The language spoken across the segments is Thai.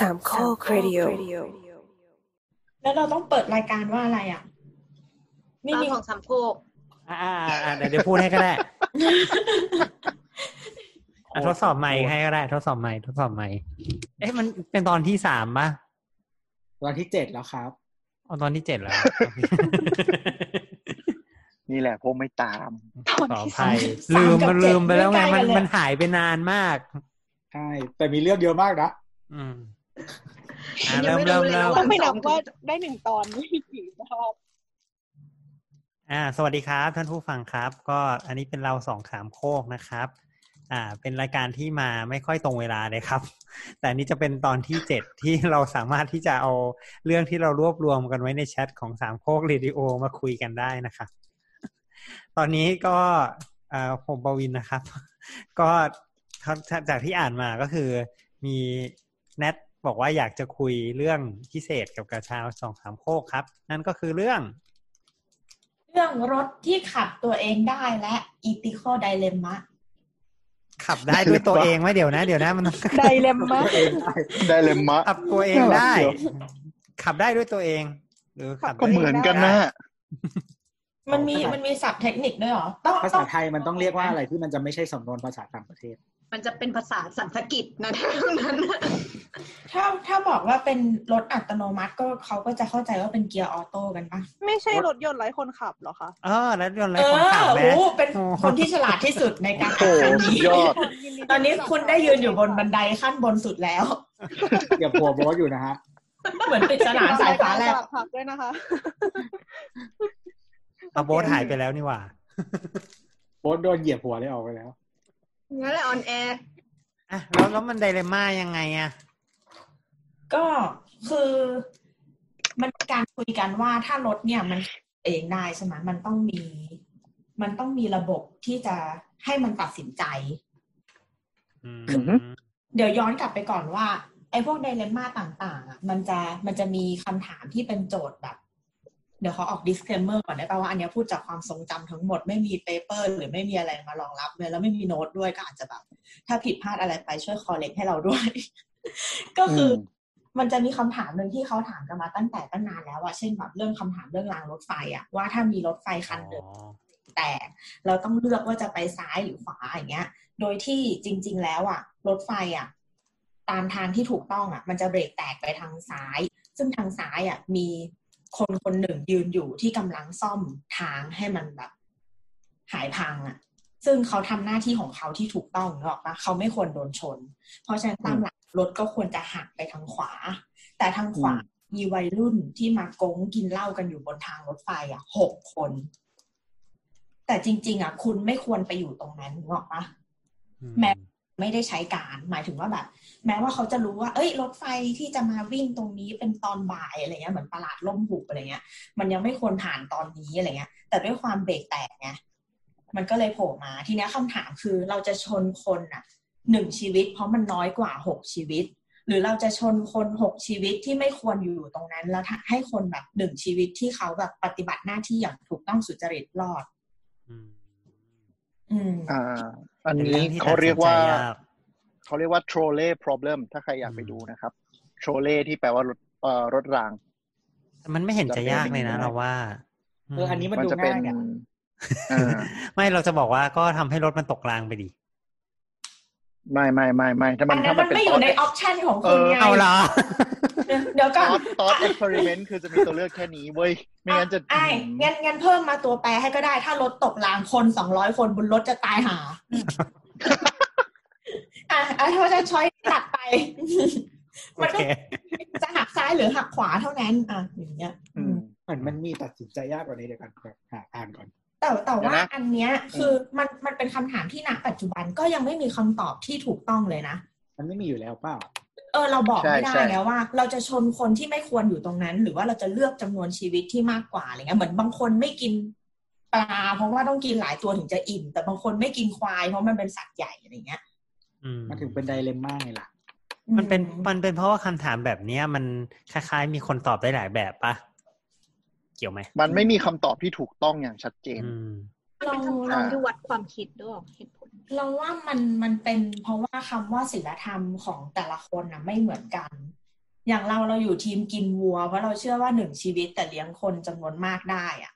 สามข้อครดิโอแล้วเราต้องเปิดรายการว่าอะไรอะ ไม่ปลามีของสามโคกอ่าอ่าอ่าเดี๋ยวเดี๋ยวพูดให้ก็ได้อะทดสอบใหม่ให้ก็ได้ ทดสอบใหม่ทดสอบใหม่เอ๊ะมันเป็นตอนที่สามปะตอนที่เจ็ดแล้วครับอ๋อตอนที่เจ็ดแล้ว นี่แหละพวกไม่ตามขออภัยลืมมันลืมไปแล้วไงมันมันหายไปนานมากใช่แต่มีเรื่องเยอะมากนะอืม อ่าเริ่มเริ่มเริ่มยัต้องงไม่ไม่รู้นับเลยว่าว่าได้หนึ่งตอนไม่กี่รอบอ่า สวัสดีครับ ท่านผู้ฟังครับ ก็อันนี้เป็นเราสองขามโคกนะครับ อ่า เป็นรายการที่มาไม่ค่อยตรงเวลาเลยครับ แต่อันนี้จะเป็นตอนที่เจ็ดที่เราสามารถที่จะเอาเรื่องที่เรารวบรวมกันไว้ในแชทของสามโคกเรดิโอมาคุยกันได้นะครับ ตอนนี้ก็อ่าผมบวินนะครับ ก็จากที่อ่านมาก็คือมีแนท บอกว่าอยากจะคุยเรื่องพิเศษกับกระชาวสองสามโคกครับ นั่นก็คือเรื่อง เรื่องรถที่ขับตัวเองได้และ ethical dilemma ขับได้ด้วยตัวเองไหมเดี๋ยวนะ เดี๋ยวนะมันต้องไดเลมมาตัวเองได้ได้เลยมะขับตัวเองได้น่ารักเชียวขับได้ด้วยตัวเอง หรือขับก็เหมือนกันนะ มันมีมันมีศัพท์เทคนิคด้วยเหรอต้องภาษาไทยมันต้องเรียกว่าอะไรที่มันจะไม่ใช่สำนวนภาษาต่างประเทศ มันจะเป็นภาษาสันสกิตนะเท่านั้นน่ะถ้าถ้าบอกว่าเป็นรถอัตโนมัติก็เขาก็จะเข้าใจว่าเป็นเกียร์ออโต้กันปะไม่ใช่รถยนต์ไร้คนขับเหรอคะเออแล้วยนต์อะไรเอคนอขับไหมโอ้เป็นโอ้คนที่ฉลาดที่สุดในการขับโอ้คันสุดนี้ยอด ตอนนี้คุณได้ยืนอยู่บนบันไดขั้นบนสุดแล้วเดี๋ยวผัวโบสอยู่นะฮะเหมือนปริศนาสายฟ้าแลบสลับผักด้วยนะคะเอาโบ๊ทหายไปแล้วนี่หว่าโบสโดนเหยียบหัวเลยออกไปแล้ว งั้นแหละออนแอร์อะแล้วแล้วมันไดเลม่ายังไงอะ ก็คือมันการคุยกันว่าถ้ารถเนี่ยมันเองได้ใช่ไหมมันต้องมี มันต้องมีระบบที่จะให้มันตัดสินใจ อืมอือฮึเดี๋ยวย้อนกลับไปก่อนว่า ไอ้พวกไดเลม่าต่าง ๆ อะ มันจะมันจะมีคำถามที่เป็นโจทย์แบบ เดี๋ยวเขาออก disclaimer ก่อนได้ป่าว่าอันเนี้ยพูดจากความทรงจำทั้งหมดไม่มีเปเปอร์หรือไม่มีอะไรมารองรับเลยแล้วไม่มีโน้ตด้วยก็อาจจะแบบ ถ้าผิดพลาดอะไรไปช่วย correct ให้เราด้วย ก็คืออมมันจะมีคำถามหนึ่งที่เขาถามกันมาตั้งแต่ตั้งนานแล้วอะเช่นแบบเรื่องคำถามเรื่องรางรถไฟอะว่าถ้ามีรถไฟคันหนึ่งอ๋อแต่เราต้องเลือกว่าจะไปซ้ายหรือขวาอย่างเงี้ย โดยที่จริง ๆ แล้วอะรถไฟอะตามทางที่ถูกต้องอะมันจะเบรกแตกไปทางซ้าย ซึ่งทางซ้ายอะมี คนคนหนึ่งยืนอยู่ที่กำลังซ่อมทางให้มันแบบ หายพังอะ ซึ่งเขาทำหน้าที่ของเขาที่ถูกต้องนึกออกปะเขาไม่ควรโดนชน เพราะฉะนั้นตามหลักรถก็ควรจะหักไปทางขวา แต่ทางขวามีวัยรุ่นที่มากงกินเหล้ากันอยู่บนทางรถไฟอะหกคน แต่จริง ๆ อะ คุณไม่ควรไปอยู่ตรงนั้นนึกออกปะอืมแม้ไม่ได้ใช้การ หมายถึงว่าแบบ แม้ว่าเขาจะรู้ว่า เอ้ย รถไฟที่จะมาวิ่งตรงนี้เป็นตอนบ่ายอะไรเงี้ย เหมือนตลาดล่มหุบอะไรเงี้ย มันยังไม่ควรผ่านตอนนี้อะไรเงี้ย แต่ด้วยความเบรกแตกไง มันก็เลยโผล่มา ทีเนี้ยคำถามคือเราจะชนคนอะหนึ่งชีวิต เพราะมันน้อยกว่าหกชีวิต หรือเราจะชนคนหกชีวิตที่ไม่ควรอยู่ตรงนั้น แล้วให้คนแบบหนึ่งชีวิตที่เขาแบบปฏิบัติหน้าที่อย่างถูกต้องสุจริตรอด อืมอืมอ่า อันเป็นนี้รื่องที่เขาเรียกว่าตัดสินใจย เขาเรียกว่า trolley problem ถ้าใครอยากไปดูนะครับ trolley ที่แปลว่ารถเอ่อรถรางแต่มันไม่เห็นจะยากเลยนะเราว่าเอออันนี้มันมันดูจะเป็นง่ายเนี่ยอ่าไม่เราจะบอกว่าก็ทำให้รถมันตกรางไปดิไม่ไม่ไม่ไม่ถ้ามัอันนนั้ถ้านมัมันนเป็นไม่อยู่ในออปชันของคุณไงเอาละเดี๋ยวเดี๋ยวก่อนตอน experiment คือจะมีตัวเลือกแค่นี้เว้ย ไม่งั้นจะไอ้งั้นงั้นเพิ่มมาตัวแปรให้ก็ได้ ถ้ารถตกรางคนสองร้อยคนบนรถจะตายหา อะอะถ้าจะช้อยตัดไปโอมันเคก็จะหักซ้ายหรือหักขวาเท่านั้น อะอย่างเงี้ยอืมเหมือนมันมีตัดสินใจยากกว่านี้เดี๋ยวกันแบบหาอ่านก่อน แต่แต่เดี๋ยวว่านะอันเนี้ยคือมันมันเป็นคำถามที่ณปัจจุบันก็ยังไม่มีคำตอบที่ถูกต้องเลยนะ มันไม่มีอยู่แล้วเปล่าเออเราบอกใช่ไม่ได้ใช่ไงว่า เราจะชนคนที่ไม่ควรอยู่ตรงนั้น หรือว่าเราจะเลือกจำนวนชีวิตที่มากกว่าอะไรเงี้ยเหมือนบางคนไม่กินปลาเพราะว่าต้องกินหลายตัวถึงจะอิ่ม แต่บางคนไม่กินควายเพราะมันเป็นสัตว์ใหญ่อะไรเงี้ยอื มมันถึงเป็นไดเลมม่าไงล่ะ มันเป็นอืมันเป็นเพราะว่าคำถามแบบเนี้ย มันคล้ายๆ มีคนตอบได้หลายแบบปะเกี่ยวไหม มันไม่มีคำตอบที่ถูกต้องอย่างชัดเจนอืมมันเป็นคำถามที่วัดความคิดด้วยเหตุผลเราว่ามันมันเป็นเพราะว่าคำว่าศีลธรรมของแต่ละคนนะไม่เหมือนกัน อย่างเราเราอยู่ทีมกินวัว เพราะเราเชื่อว่าหนึ่งชีวิตแต่เลี้ยงคนจำนวนมากได้อะ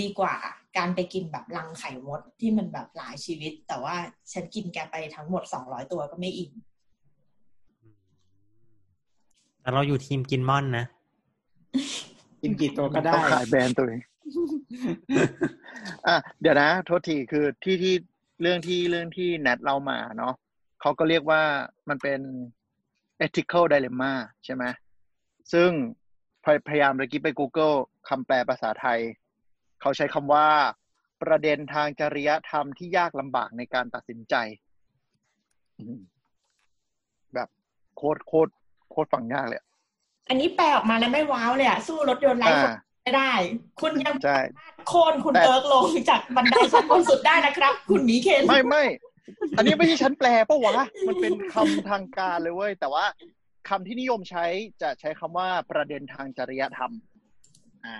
ดีกว่า การไปกินแบบรังไข่มดที่มันแบบหลายชีวิต แต่ว่าฉันกินแกไปทั้งหมดสองร้อยตัวก็ไม่อิ่มแต่เราอยู่ทีมกินม่อนนะ กินกี่ตัวก็ได้ต้องขายแบรนด์ตัวเองอะเดี๋ยวนะ โทษทีคือที่ที่เรื่องที่เรื่องที่แนทเรามาเนาะเขาก็เรียกว่ามันเป็น ethical dilemma ใช่ไหมซึ่งพยพยายามเมื่อกี้ไป Google คำแปลภาษาไทย เขาใช้คำว่า ประเด็นทางจริยธรรมที่ยากลำบากในการตัดสินใจอืมแบบโคตรโคตรโคตรฟังยากเลยอะอันนี้แปลออกมาแล้วไม่ว้าวเลยอะสู้รถยนต์ไร้คนอ่าไม่ได้ คุณยังใช่โค่นคุณแต่เติร์กลงจากบันไดชั้นบนสุดได้นะครับ คุณหมีเคนไม่ไม่อันนี้ไม่ใช่ฉันแปลปะวะ มันเป็นคำทางการเลยเว้ย แต่ว่าคำที่นิยมใช้จะใช้คำว่าประเด็นทางจริยธรรม อ่า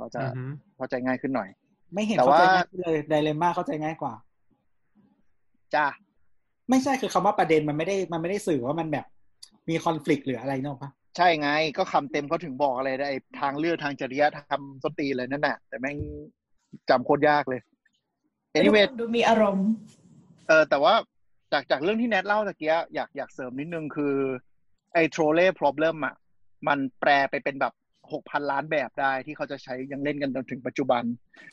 เราจะอือฮึเข้าใจง่ายขึ้นหน่อย ไม่เห็นแต่เข้าว่าใจง่ายเลยไดเลม่าเข้าใจง่ายกว่าจ้าไม่ใช่คือคำว่าประเด็นมันไม่ได้มันไม่ได้สื่อว่ามันแบบมีคอน FLICT หรืออะไรเนกอะปะใช่ไงก็คำเต็มเขาถึงบอกอะไรได้ไอ้ทางเลือกทางจริยธรรมสนตีนเลยนั่นแหละแต่แม่งจำโคตรยากเลย anyway ดูมีอารมณ์ เออแต่ว่าจากจากเรื่องที่แนทเล่าตะเกียอยากอยากเสริมนิดนึงคือ ไอ้ trolley problem อะ มันแปลไปเป็นแบบ หกพันล้านแบบได้ที่เขาจะใช้ยังเล่นกันจนถึงปัจจุบัน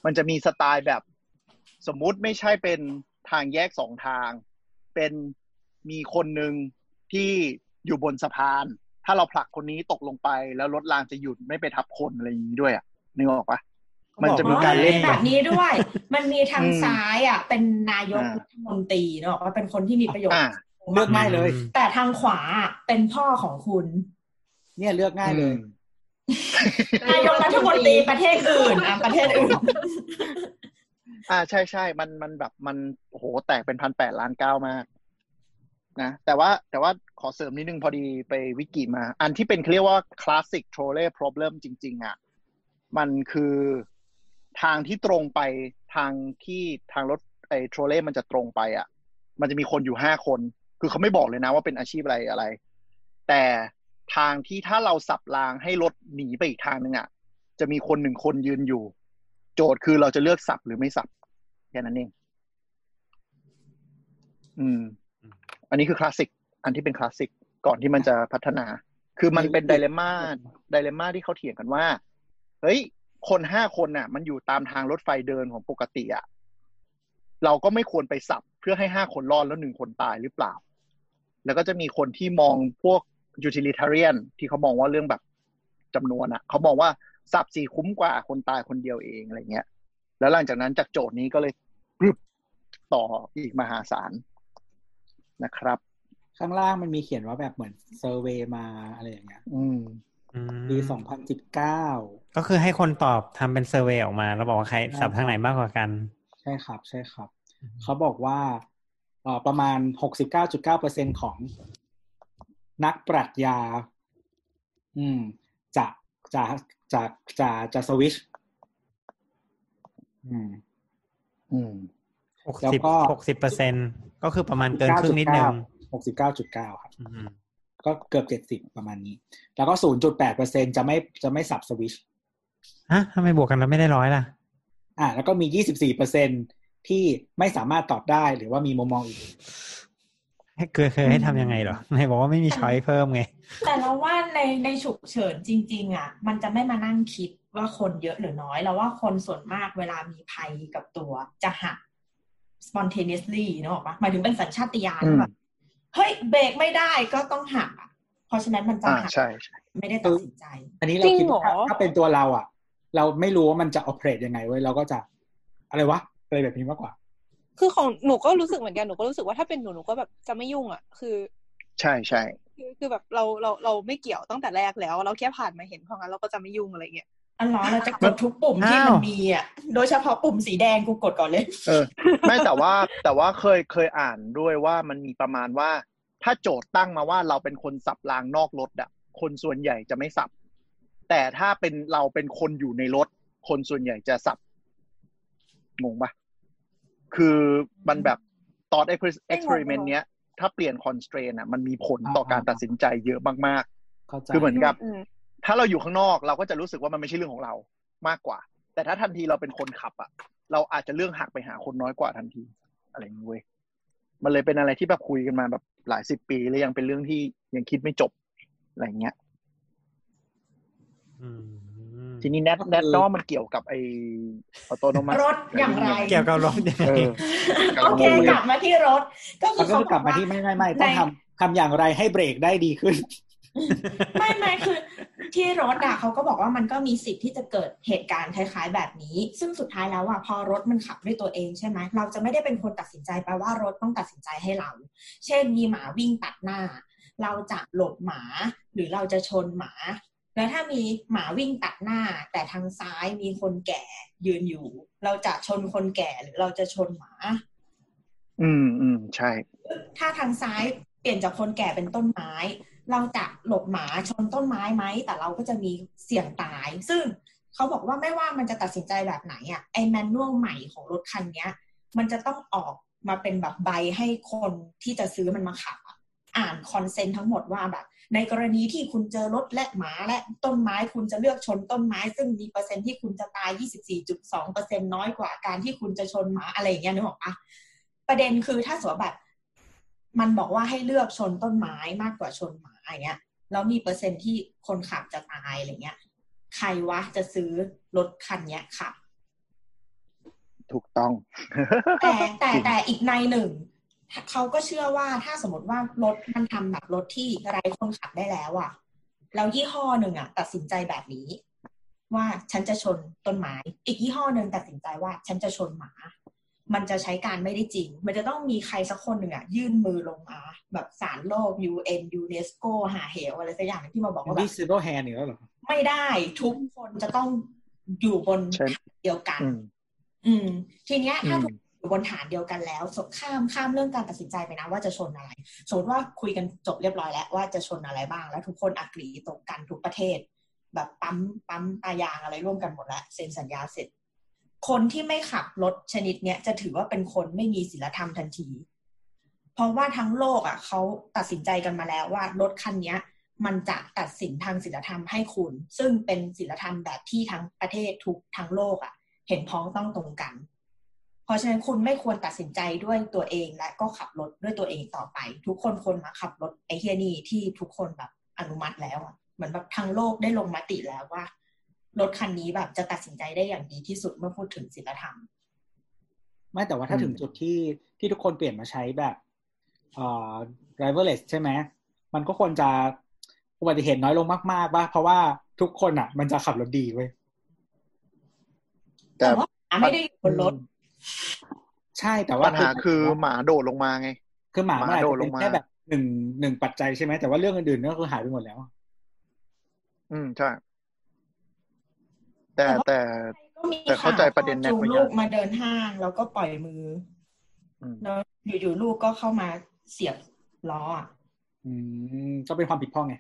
มันจะมีสไตล์แบบสมมุติไม่ใช่เป็นทางแยกสองทาง เป็นมีคนหนึ่งที่อยู่บนสะพาน ถ้าเราผลักคนนี้ตกลงไป แล้วรถรางจะหยุดไม่ไปทับคนอะไรอย่างนี้ด้วยอะนึกออกปะมันจะมีการเล่นอ๋อแบบแบบนี้ด้วย มันมีทางอืมซ้ายอะ เป็นนายกอ่ารัฐมนตรีเนอะว่าเป็นคนที่มีประโยชน์อ่าเลือกง่ายเลย แต่ทางขวาอะเป็นพ่อของคุณ เนี่ยเลือกง่ายเลย นายกรัฐมนตรีประเทศอื่นอะประเทศอื่น อ่าใช่ใช่มันมันแบบมันโอ้โหแตกเป็นพันแปดล้านเก้ามากนะแต่ว่าแต่ว่าขอเสริมนิดนึงพอดีไปวิกิมา อันที่เป็นเขาเรียกว่า classic trolley problem จริง ๆ อะ มันคือทางที่ตรงไปทางที่ทางรถไอ้ trolley มันจะตรงไปอะ มันจะมีคนอยู่ห้าคน คือเขาไม่บอกเลยนะว่าเป็นอาชีพอะไรอะไร แต่ ทางที่ถ้าเราสับรางให้รถหนีไปอีกทางหนึ่งอะ จะมีคนหนึ่งคนยืนอยู่ โจทย์คือเราจะเลือกสับหรือไม่สับแค่นั้นเอง อืม อันนี้คือคลาสสิก อันที่เป็นคลาสสิกก่อนที่มันจะพัฒนา คือมันเป็นไดเลม่าไดเลม่าที่เขาเถียงกันว่า เฮ้ย คนห้าคนน่ะ มันอยู่ตามทางรถไฟเดินของปกติอะ เราก็ไม่ควรไปสับเพื่อให้ห้าคนรอดแล้วหนึ่งคนตายหรือเปล่า แล้วก็จะมีคนที่มองพวก utilitarian ที่เขามองว่าเรื่องแบบจำนวนอะเขามองว่าสับสี่คุ้มกว่าคนตายคนเดียวเองอะไรเงี้ย แล้วหลังจากนั้นจากโจทย์นี้ก็เลยปรึบต่ออีกมหาศาลนะครับ ข้างล่างมันมีเขียนว่าแบบเหมือนเซอร์เวย์มาอะไรอย่างเงี้ยอืมอืมปีสองพันสิบเก้าก็คือให้คนตอบทำเป็นเซอร์เวยออกมา แล้วบอกว่าใครสับทางไหนมากกว่ากัน ใช่ครับ ใช่ครับ เขาบอกว่าเอ่อประมาณหกสิบเก้าจุดเก้าเปอร์เซ็นของ นักปรัชญา อืม จะจะจะจะจะสวิชอืม อืมหกแล้วสิบก็หกสิบเปอร์เซ็นก็คือประมาณเกินครึ่งนิดนึงหกสิบเก้าจุดเก้าครับอืมก็เกือบเจ็ดสิบประมาณนี้ แล้วก็ศูนย์จุดแปดเปอร์เซ็นจะไม่จะไม่สับสวิชฮะทำไมบวกกันแล้วไม่ได้ร้อยล่ะ อ่า แล้วก็มียี่สิบสี่เปอร์เซ็นที่ไม่สามารถตอบได้หรือว่ามีมุมมองอื่นให้ เคยเคยให้ทำยังไงเหรอไหนบอกว่าไม่มีช้อยเพิ่มไง แต่เราว่าในในฉุกเฉินจริง ๆ อะ มันจะไม่มานั่งคิดว่าคนเยอะหรือน้อยเราว่าคนส่วนมากเวลามีภัยกับตัวจะหัก spontaneously เนกอะปะหมายถึงเป็นสัญชาตญาณอืมแบบเฮ้ยเบรกไม่ได้ก็ต้องหักอะเพราะฉะนั้นมันจะอ่าหักใช่ใช่ไม่ได้ตัดสินใจ อันนี้เราจริงคิดเหรว่าอถ้าถ้าเป็นตัวเราอะ เราไม่รู้ว่ามันจะ operate ยังไงเว้ยเราก็จะอะไรวะอะไรแบบนี้มากกว่า คือของหนูก็รู้สึกเหมือนกันหนูก็รู้สึกว่าถ้าเป็นหนูหนูก็แบบจะไม่ยุ่งอะ คือ ใช่ใช่คือคือแบบเราเราเราไม่เกี่ยวตั้งแต่แรกแล้ว เราแค่ผ่านมาเห็นเพราะงั้นเราก็จะไม่ยุ่งอะไรเงี้ยอันล้อเราจะกดทุกปุ่มที่อ้าวมันมีอะ โดยเฉพาะปุ่มสีแดงกูกดก่อนเลย เออ ไม่แต่ว่าแต่ว่าเคยเคยอ่านด้วยว่ามันมีประมาณว่า ถ้าโจทย์ตั้งมาว่าเราเป็นคนสับรางนอกรถอะคนส่วนใหญ่จะไม่สับ แต่ถ้าเป็นเราเป็นคนอยู่ในรถ คนส่วนใหญ่จะสับงงปะ คือมันแบบตอน experiment เนี้ย ถ้าเปลี่ยน constraint อะมันมีผลต่อการตัดสินใจเยอะมากเข้าใจคือเหมือนกับอืมถ้าเราอยู่ข้างนอกเราก็จะรู้สึกว่ามันไม่ใช่เรื่องของเรามากกว่า แต่ถ้าทันทีเราเป็นคนขับอะเราอาจจะเรื่องหักไปหาคนน้อยกว่าทันที อะไรอย่างนี้เว้ยมันเลยเป็นอะไรที่แบบคุยกันมาแบบหลายสิบปีแล้วยังเป็นเรื่องที่ยังคิดไม่จบอะไรอย่างเงี้ย อืม ทีนี้แนทแนทว่ามันเกี่ยวกับไอออโตโนมัรถอย่างไร เกี่ยวกับรถยังไงเออโอเคกลับมาที่รถ ก็คืมัอนก็เขาคือกลับมาที่ไม่ไม่ไม่ต้องในทำทำอย่างไรให้เบรกได้ดีขึ้น ไม่ไม่คือที่รถอะเขาก็บอกว่ามันก็มีสิทธิ์ที่จะเกิดเหตุการณ์คล้าย ๆ แบบนี้ ซึ่งสุดท้ายแล้วอะพอรถมันขับด้วยตัวเองใช่ไหมเราจะไม่ได้เป็นคนตัดสินใจแปลว่ารถต้องตัดสินใจให้เรา เช่นมีหมาวิ่งตัดหน้าเราจะหลบหมาหรือเราจะชนหมา แล้วถ้ามีหมาวิ่งตัดหน้า แต่ทางซ้ายมีคนแก่ยืนอยู่ เราจะชนคนแก่หรือเราจะชนหมา อืมอืมใช่ ถ้าทางซ้ายเปลี่ยนจากคนแก่เป็นต้นไม้ เราจะหลบหมาชนต้นไม้ไหมแต่เราก็จะมีเสี่ยงตาย ซึ่งเขาบอกว่าไม่ว่ามันจะตัดสินใจแบบไหนอะไอแมนนวลใหม่ของรถคันเนี้ย มันจะต้องออกมาเป็นแบบใบให้คนที่จะซื้อมันมาขับอะอ่าน consent ทั้งหมดว่าแบบ ในกรณีที่คุณเจอรถและหมาและต้นไม้คุณจะเลือกชนต้นไม้ ซึ่งมีเปอร์เซ็นที่คุณจะตาย 24.2เปอร์เซ็นน้อยกว่าการที่คุณจะชนหมาอะไรอย่างเงี้ยนึกออกปะประเด็นคือถ้าสมมติแบบมันบอกว่าให้เลือกชนต้นไม้มากกว่าชนหมาอย่างเงี้ยแล้วมีเปอร์เซ็นที่คนขับจะตายอะไรเงี้ย ใครวะจะซื้อรถคันเนี้ยขับถูกต้อง แต่แต่แต่อีกนัยหนึ่ง เขาก็เชื่อว่าถ้าสมมติว่ารถมันทำแบบรถที่ไร้คนขับได้แล้วอะแล้วยี่ห้อหนึ่งอะตัดสินใจแบบนี้ ว่าฉันจะชนต้นไม้อีกยี่ห้อหนึ่งตัดสินใจว่า ฉันจะชนหมา มันจะใช้การไม่ได้จริง มันจะต้องมีใครสักคนหนึ่งอะยื่นมือลงมาแบบศาลโลก UN UNESCO หาเหวอะไรสักอย่างหนึ่งที่มาบอกว่าแบบนี่ zero hand เหรอไม่ได้ทุกคนจะต้องอยู่บนใช่ฐานเดียวกันอืมอืม ทีเนี้ยถ้าอืมทุกคน อยู่บนฐานเดียวกันแล้วข้ามข้ามเรื่องการตัดสินใจไปนะว่าจะชนอะไรสมมติว่าคุยกันจบเรียบร้อยแล้วว่าจะชนอะไรบ้าง แล้วทุกคนอักรีตรงกันทุกประเทศ แบบปั๊มปั๊มตายางอะไรร่วมกันหมดแล้วเซ็นสัญญาเสร็จ คนที่ไม่ขับรถชนิดเนี้ยจะถือว่าเป็นคนไม่มีศีลธรรมทันที เพราะว่าทั้งโลกอะเขาตัดสินใจกันมาแล้วว่ารถคันเนี้ยมันจะตัดสินทางศีลธรรมให้คุณ ซึ่งเป็นศีลธรรมแบบที่ทั้งประเทศทุกทั้งโลกอะ เห็นพ้องต้องตรงกัน เพราะฉะนั้นคุณไม่ควรตัดสินใจด้วยตัวเองและก็ขับรถด้วยตัวเองต่อไป ทุกคนควรมาขับรถไอ้เฮียนี่ที่ทุกคนแบบอนุมัติแล้วอะเหมือนแบบทั้งโลกได้ลงมติแล้วว่ารถคันนี้แบบจะตัดสินใจได้อย่างดีที่สุดเมื่อพูดถึงศีลธรรมไม่แต่ว่าถ้าอืมถึงจุดที่ที่ทุกคนเปลี่ยนมาใช้แบบเอ่อ driverless ใช่ไหมมันก็ควรจะอุบัติเหตุน้อยลงมากๆป่ะเพราะว่าทุกคนอะ มันจะขับรถดีเว้ยแต่แต่ว่าหมาไม่ได้อยู่บนรถ ใช่แต่ว่าปัญหาคือหมาโดดลงมาไง คือหมามันอาจหมาโดจะดลเป็นงมาแค่แบบหนึ่งหนึ่งปัจจัยใช่ไหมแต่ว่าเรื่องอื่นๆก็คือหายไปหมดแล้ว อืมใช่ แต่แต่ว่าแต่ก็มีแต่เข้าใจประเด็นข่าวแน็ตจูงเหมือนกันลูกมาเดินห้างแล้วก็ปล่อยมืออืมแล้วอยู่ๆลูกก็เข้ามาเสียบล้ออะอืมก็เป็นความผิดพ่อไง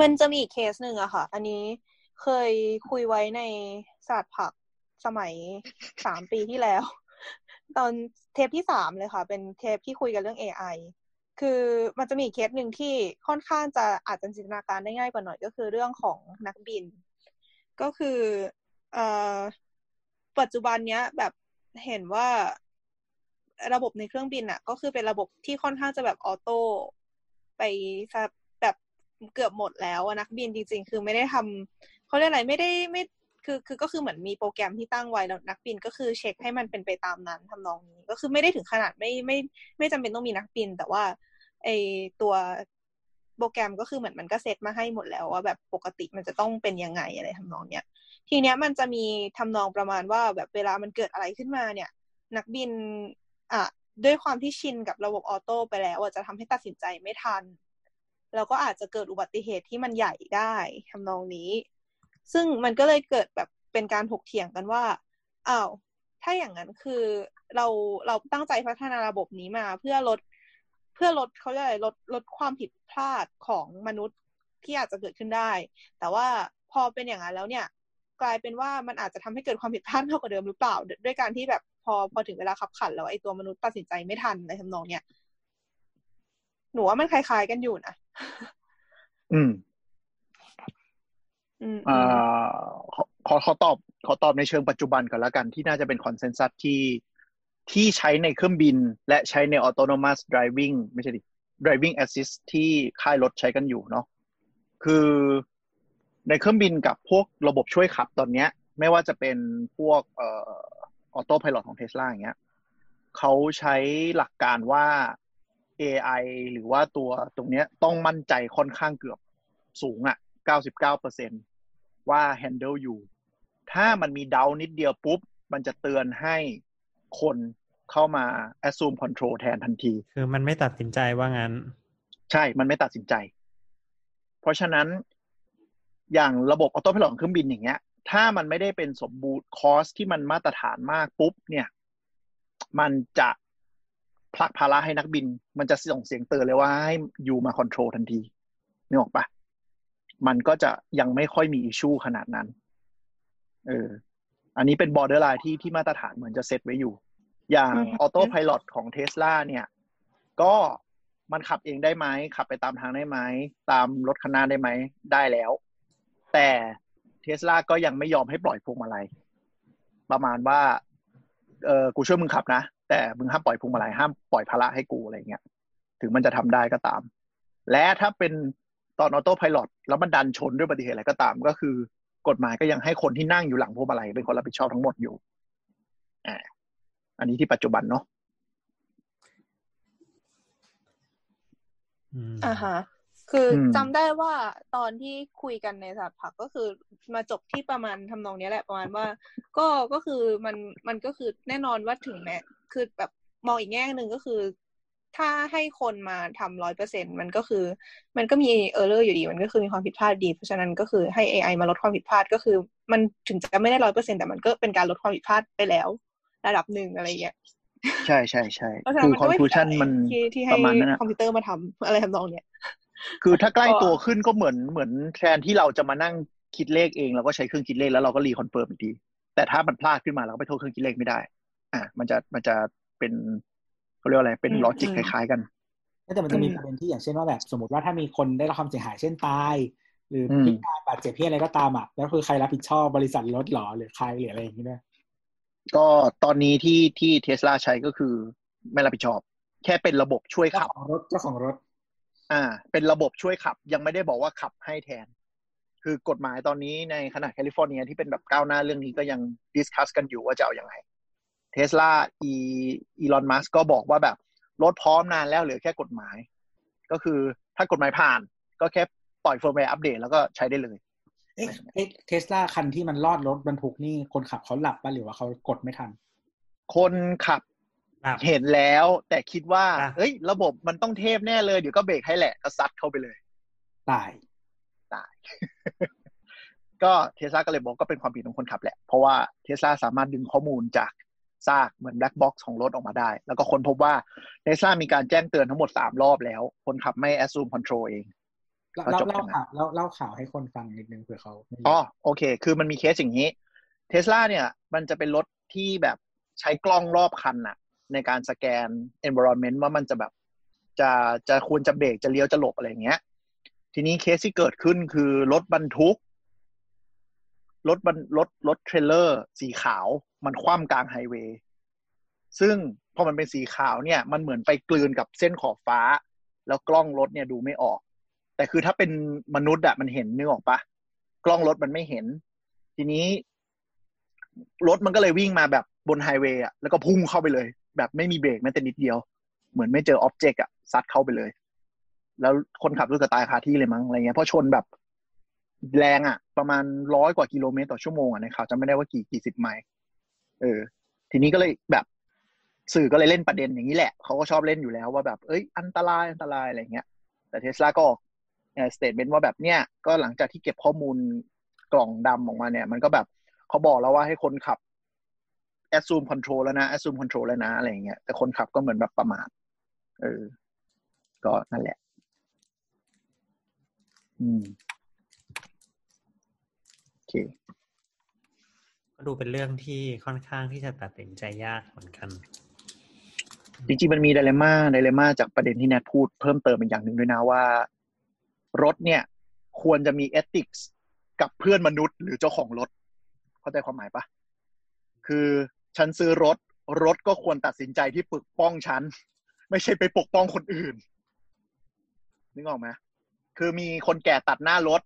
มันจะมีอีกเคสหนึ่งอะค่ะ อันนี้เคยคุยไว้ในศาสตร์ผัก สมัยสามปีที่แล้ว ตอนเทปที่สามเลยค่ะ เป็นเทปที่คุยกันเรื่อง AI คือมันจะมีเคสหนึ่งที่ค่อนข้างจะอาจจะจินตนาการได้ง่ายกว่าหน่อยก็คือเรื่องของนักบิน ก็คือเอ่อปัจจุบันเนี้ยแบบเห็นว่าระบบในเครื่องบินอะก็คือเป็นระบบที่ค่อนข้างจะแบบออโต้ไปแบบเกือบหมดแล้วนักบินจริง ๆ คือไม่ได้ทำเขาเรียกอะไรไม่ได้ไม่ คือคือก็คือเหมือนมีโปรแกรมที่ตั้งไว้แล้วนักบินก็คือเช็คให้มันเป็นไปตามนั้นทำนองนี้ ก็คือไม่ได้ถึงขนาดไม่ไม่ไม่จำเป็นต้องมีนักบิน แต่ว่าไอตัวโปรแกรมก็คือเหมือนมันก็เซตมาให้หมดแล้วว่าแบบปกติมันจะต้องเป็นยังไงอะไรทำนองเนี้ยทีเนี้ยมันจะมีทำนองประมาณว่าแบบเวลามันเกิดอะไรขึ้นมาเนี่ย นักบินอะด้วยความที่ชินกับระบบออโต้ไปแล้วอะจะทำให้ตัดสินใจไม่ทัน แล้วก็อาจจะเกิดอุบัติเหตุที่มันใหญ่ได้ทำนองนี้ ซึ่งมันก็เลยเกิดแบบเป็นการถกเถียงกันว่าอ้าวถ้าอย่างนั้นคือเราเราตั้งใจพัฒนาระบบนี้มาเพื่อลดเพื่อลดเขาเรียกอะไรลดลดความผิดพลาดของมนุษย์ที่อาจจะเกิดขึ้นได้ แต่ว่าพอเป็นอย่างนั้นแล้วเนี่ย กลายเป็นว่ามันอาจจะทำให้เกิดความผิดพลาดมากกว่าเดิมหรือเปล่า ด้วยการที่แบบพอพอถึงเวลาขับขันแล้วไอ้ตัวมนุษย์ตัดสินใจไม่ทันในทำนองเนี้ยหนูว่ามันคล้ายๆกันอยู่นะอืม อืมอ่าขอขอขอตอบขอตอบในเชิงปัจจุบันก่อนแล้วกันที่น่าจะเป็น consensus ที่ที่ใช้ในเครื่องบิน และใช้ใน autonomous driving ไม่ใช่ดิ driving assist ที่ค่ายรถใช้กันอยู่เนาะคือในเครื่องบินกับพวกระบบช่วยขับตอนเนี้ย ไม่ว่าจะเป็นพวกเอ่อ autopilot ของเทสลาอย่างเงี้ยเขาใช้หลักการว่า AI หรือว่าตัวตรงเนี้ยต้องมั่นใจค่อนข้างเกือบสูงอะ่ะ 99%ว่า handle อยู่ ถ้ามันมีเดานิดเดียวปุ๊บ มันจะเตือนให้คนเข้ามา assume control แทนทันที คือมันไม่ตัดสินใจว่างั้น ใช่ มันไม่ตัดสินใจ เพราะฉะนั้นอย่างระบบออโต้พ l ล t ของเครื่องบินอย่างเงี้ย ถ้ามันไม่ได้เป็นสมบูรณ์คอสที่มันมาตรฐานมากปุ๊บเนี่ย มันจะผลักภาระให้นักบิน มันจะส่งเสียงเตือนเลยว่าให้อยู่มา control ทันทีนึกออกปะ มันก็จะยังไม่ค่อยมี issue ขนาดนั้น เออ อันนี้เป็น borderline ที่ที่มาตรฐานเหมือนจะเซตไว้อยู่ อย่างออโต้พ l ล t ของเทสลาเนี่ย ก็มันขับเองได้ไหม ขับไปตามทางได้ไหม ตามรถคันหน้าได้ไหม ได้แล้ว แต่เทสลาก็ยังไม่ยอมให้ปล่อยพวงมาลัย ประมาณว่า เออกูช่วยมึงขับนะ แต่มึงห้ามปล่อยพวงมาลัย ห้ามปล่อยภาระให้กูอะไรเงี้ย ถึงมันจะทำได้ก็ตาม และถ้าเป็น ตอนออโต้พายロแล้วมันดันชนด้วยอุบัติเหตุอะไรก็ตาม ก็คือกฎหมายก็ยังให้คนที่นั่งอยู่หลังพวงมาลัยเป็นคนรับผิดชอบทั้งหมดอยู่อ่าอันนี้ที่ปัจจุบันเนาะอืมอ่าฮะคืออมจำได้ว่าตอนที่คุยกันในสถาผักก็คือมาจบที่ประมาณทำนองเนี้ยแหละประมาณว่า ก็ก็คือมันมันก็คือแน่นอนว่าถึงแม้คือแบบมองอีกแง่หนึ่งก็คือ ถ้าให้คนมาทำร้อยเปอร์เซ็นมันก็คือ มันก็มี error อยู่ดี มันก็คือมีความผิดพลาดดี เพราะฉะนั้นก็คือให้ AI มาลดความผิดพลาดก็คือ มันถึงจะไม่ได้ร้อยเปอร์เซ็นแต่มันก็เป็นการลดความผิดพลาดไปแล้ว ระดับหนึ่งอะไรอย่างเงี้ยใช่ใช่ใช่เพราะฉะนั้น conclusion มันที่ประมาณนั้นนะ คือมันก็ไม่ผิดอะไรที่ให้คอมพิวเตอร์มาทำอะไรทำนองเนี้ยคือถ้าใกล้ก็ตัวขึ้นก็เหมือนเหมือนแทนที่เราจะมานั่งคิดเลขเองเราก็ใช้เครื่องคิดเลขแล้วเราก็ reconfirm อีกทีแต่ถ้ามันพลาดขึ้นมาเราก็ไปโทษเครื่องคิดเลขไม่ได้ อะมันจะมันจะเป็น เขาเรียกว่าอะไรเป็นอืมลอจิกอืคล้าย ๆ กันแต่มันจะมีอืมประเด็นที่อย่างเช่นว่าแบบสมมติว่าถ้ามีคนได้รับความเสียหายเช่นตาย หรืออมพิการบาดเจ็บที่อะไรก็ตามอะแล้วคือใครรับผิดชอบบริษัทรถหรอหรือใครหรืออะไรอย่างนี้ด้วยก็ตอนนี้ที่ที่เทสลาใช้ก็คือไม่รับผิดชอบ แค่เป็นระบบช่วยเจ้าขับของรถเจ้าของรถ อ่า เป็นระบบช่วยขับ ยังไม่ได้บอกว่าขับให้แทน คือกฎหมายตอนนี้ในขนาดแคลิฟอร์เนียที่เป็นแบบก้าวหน้าเรื่องนี้ก็ยัง discuss กันอยู่ว่าจะเอาอยัางไงเทสลาอีอีลอนมัสก็บอกว่าแบบรถพร้อมนานแล้วเหลือแค่กฎหมาย ก็คือถ้ากฎหมายผ่าน ก็แค่ปล่อย firmware update แล้วก็ใช้ได้เลยเอ๊ะเทสลาคันที่มันลอดรถบรรทุกนี่คนขับเขาหลับป่ะหรือว่าเขากดไม่ทัน คนขับครับเห็นแล้วแต่คิดว่าอะเอ้ย ระบบมันต้องเทพแน่เลย เดี๋ยวก็เบรกให้แหละ ก็ซัดเข้าไปเลย ตาย ตาย ก็เทสลาก็เลยบอกก็เป็นความผิดของคนขับแหละ เพราะว่าเทสลาสามารถดึงข้อมูลจาก ซากเหมือนแบล็คบ็อกซ์ของรถออกมาได้ แล้วก็คนพบว่าเทสลามีการแจ้งเตือนทั้งหมดสามรอบแล้ว คนขับไม่ assume control เองเล่าก็เล่าจบเล่ากันนะข่าวเล่าเล่าข่าวให้คนฟังนิดนึงเผื่อเขาไม่รู้อ๋อโอเค คือมันมีเคสอย่างนี้เทสลาเนี่ย มันจะเป็นรถที่แบบใช้กล้องรอบคันน่ะในการสแกน environment ว่ามันจะแบบจะจะควรจะเบรกจะเลี้ยวจะหลบอะไรอย่างเงี้ย ทีนี้เคสที่เกิดขึ้นคือรถบรรทุก รถบรรรถรถเทรลเลอร์ สีขาวมันคว่ำกลางไฮเวย์ซึ่งพอมันเป็นสีขาวเนี่ย มันเหมือนไปกลืนกับเส้นขอบฟ้า แล้วกล้องรถเนี่ยดูไม่ออก แต่คือถ้าเป็นมนุษย์อะมันเห็นนึกออกปะกล้องรถมันไม่เห็น ทีนี้ รถมันก็เลยวิ่งมาแบบบนไฮเวย์อะแล้วก็พุ่งเข้าไปเลย แบบไม่มีเบรกแม้แต่นิดเดียว เหมือนไม่เจออ็อบเจกต์อะซัดเข้าไปเลย แล้วคนขับรู้สึกตายคาที่เลยมั้งอะไรเงี้ยเพราะชนแบบ แรงอะประมาณร้อยกว่ากิโลเมตรต่อชั่วโมงอะในข่าวจำไม่ได้ว่ากี่กี่สิบไมล์เออ ทีนี้ก็เลยแบบสื่อก็เลยเล่นประเด็นอย่างนี้แหละเขาก็ชอบเล่นอยู่แล้วว่าแบบ เอ้ย อันตรายอันตรายอะไรเงี้ย แต่เทสลาก็สเตทเมนต์ว่าแบบเนี้ยก็หลังจากที่เก็บข้อมูลกล่องดำออกมาเนี่ย มันก็แบบเขาบอกแล้วว่าให้คนขับ assume control แล้วนะ assume control แล้วนะอะไรเงี้ยแต่คนขับก็เหมือนแบบประมาทเออ ก็นั่นแหละ อืมโอ เคก็ดูเป็นเรื่องที่ค่อนข้างที่จะตัดสินใจยากเหมือนกัน จริงๆมันมีไดเลม่าไดเลม่าจากประเด็นที่แนทพูดเพิ่มเติมอีกอย่างหนึ่งด้วยนะว่า รถเนี่ย ควรจะมีเอติกส์กับเพื่อนมนุษย์ หรือเจ้าของรถ เข้าใจความหมายปะคือฉันซื้อรถรถก็ควรตัดสินใจที่ปกป้องฉัน ไม่ใช่ไปปกป้องคนอื่นนึกออกไหมคือมีคนแก่ตัดหน้ารถ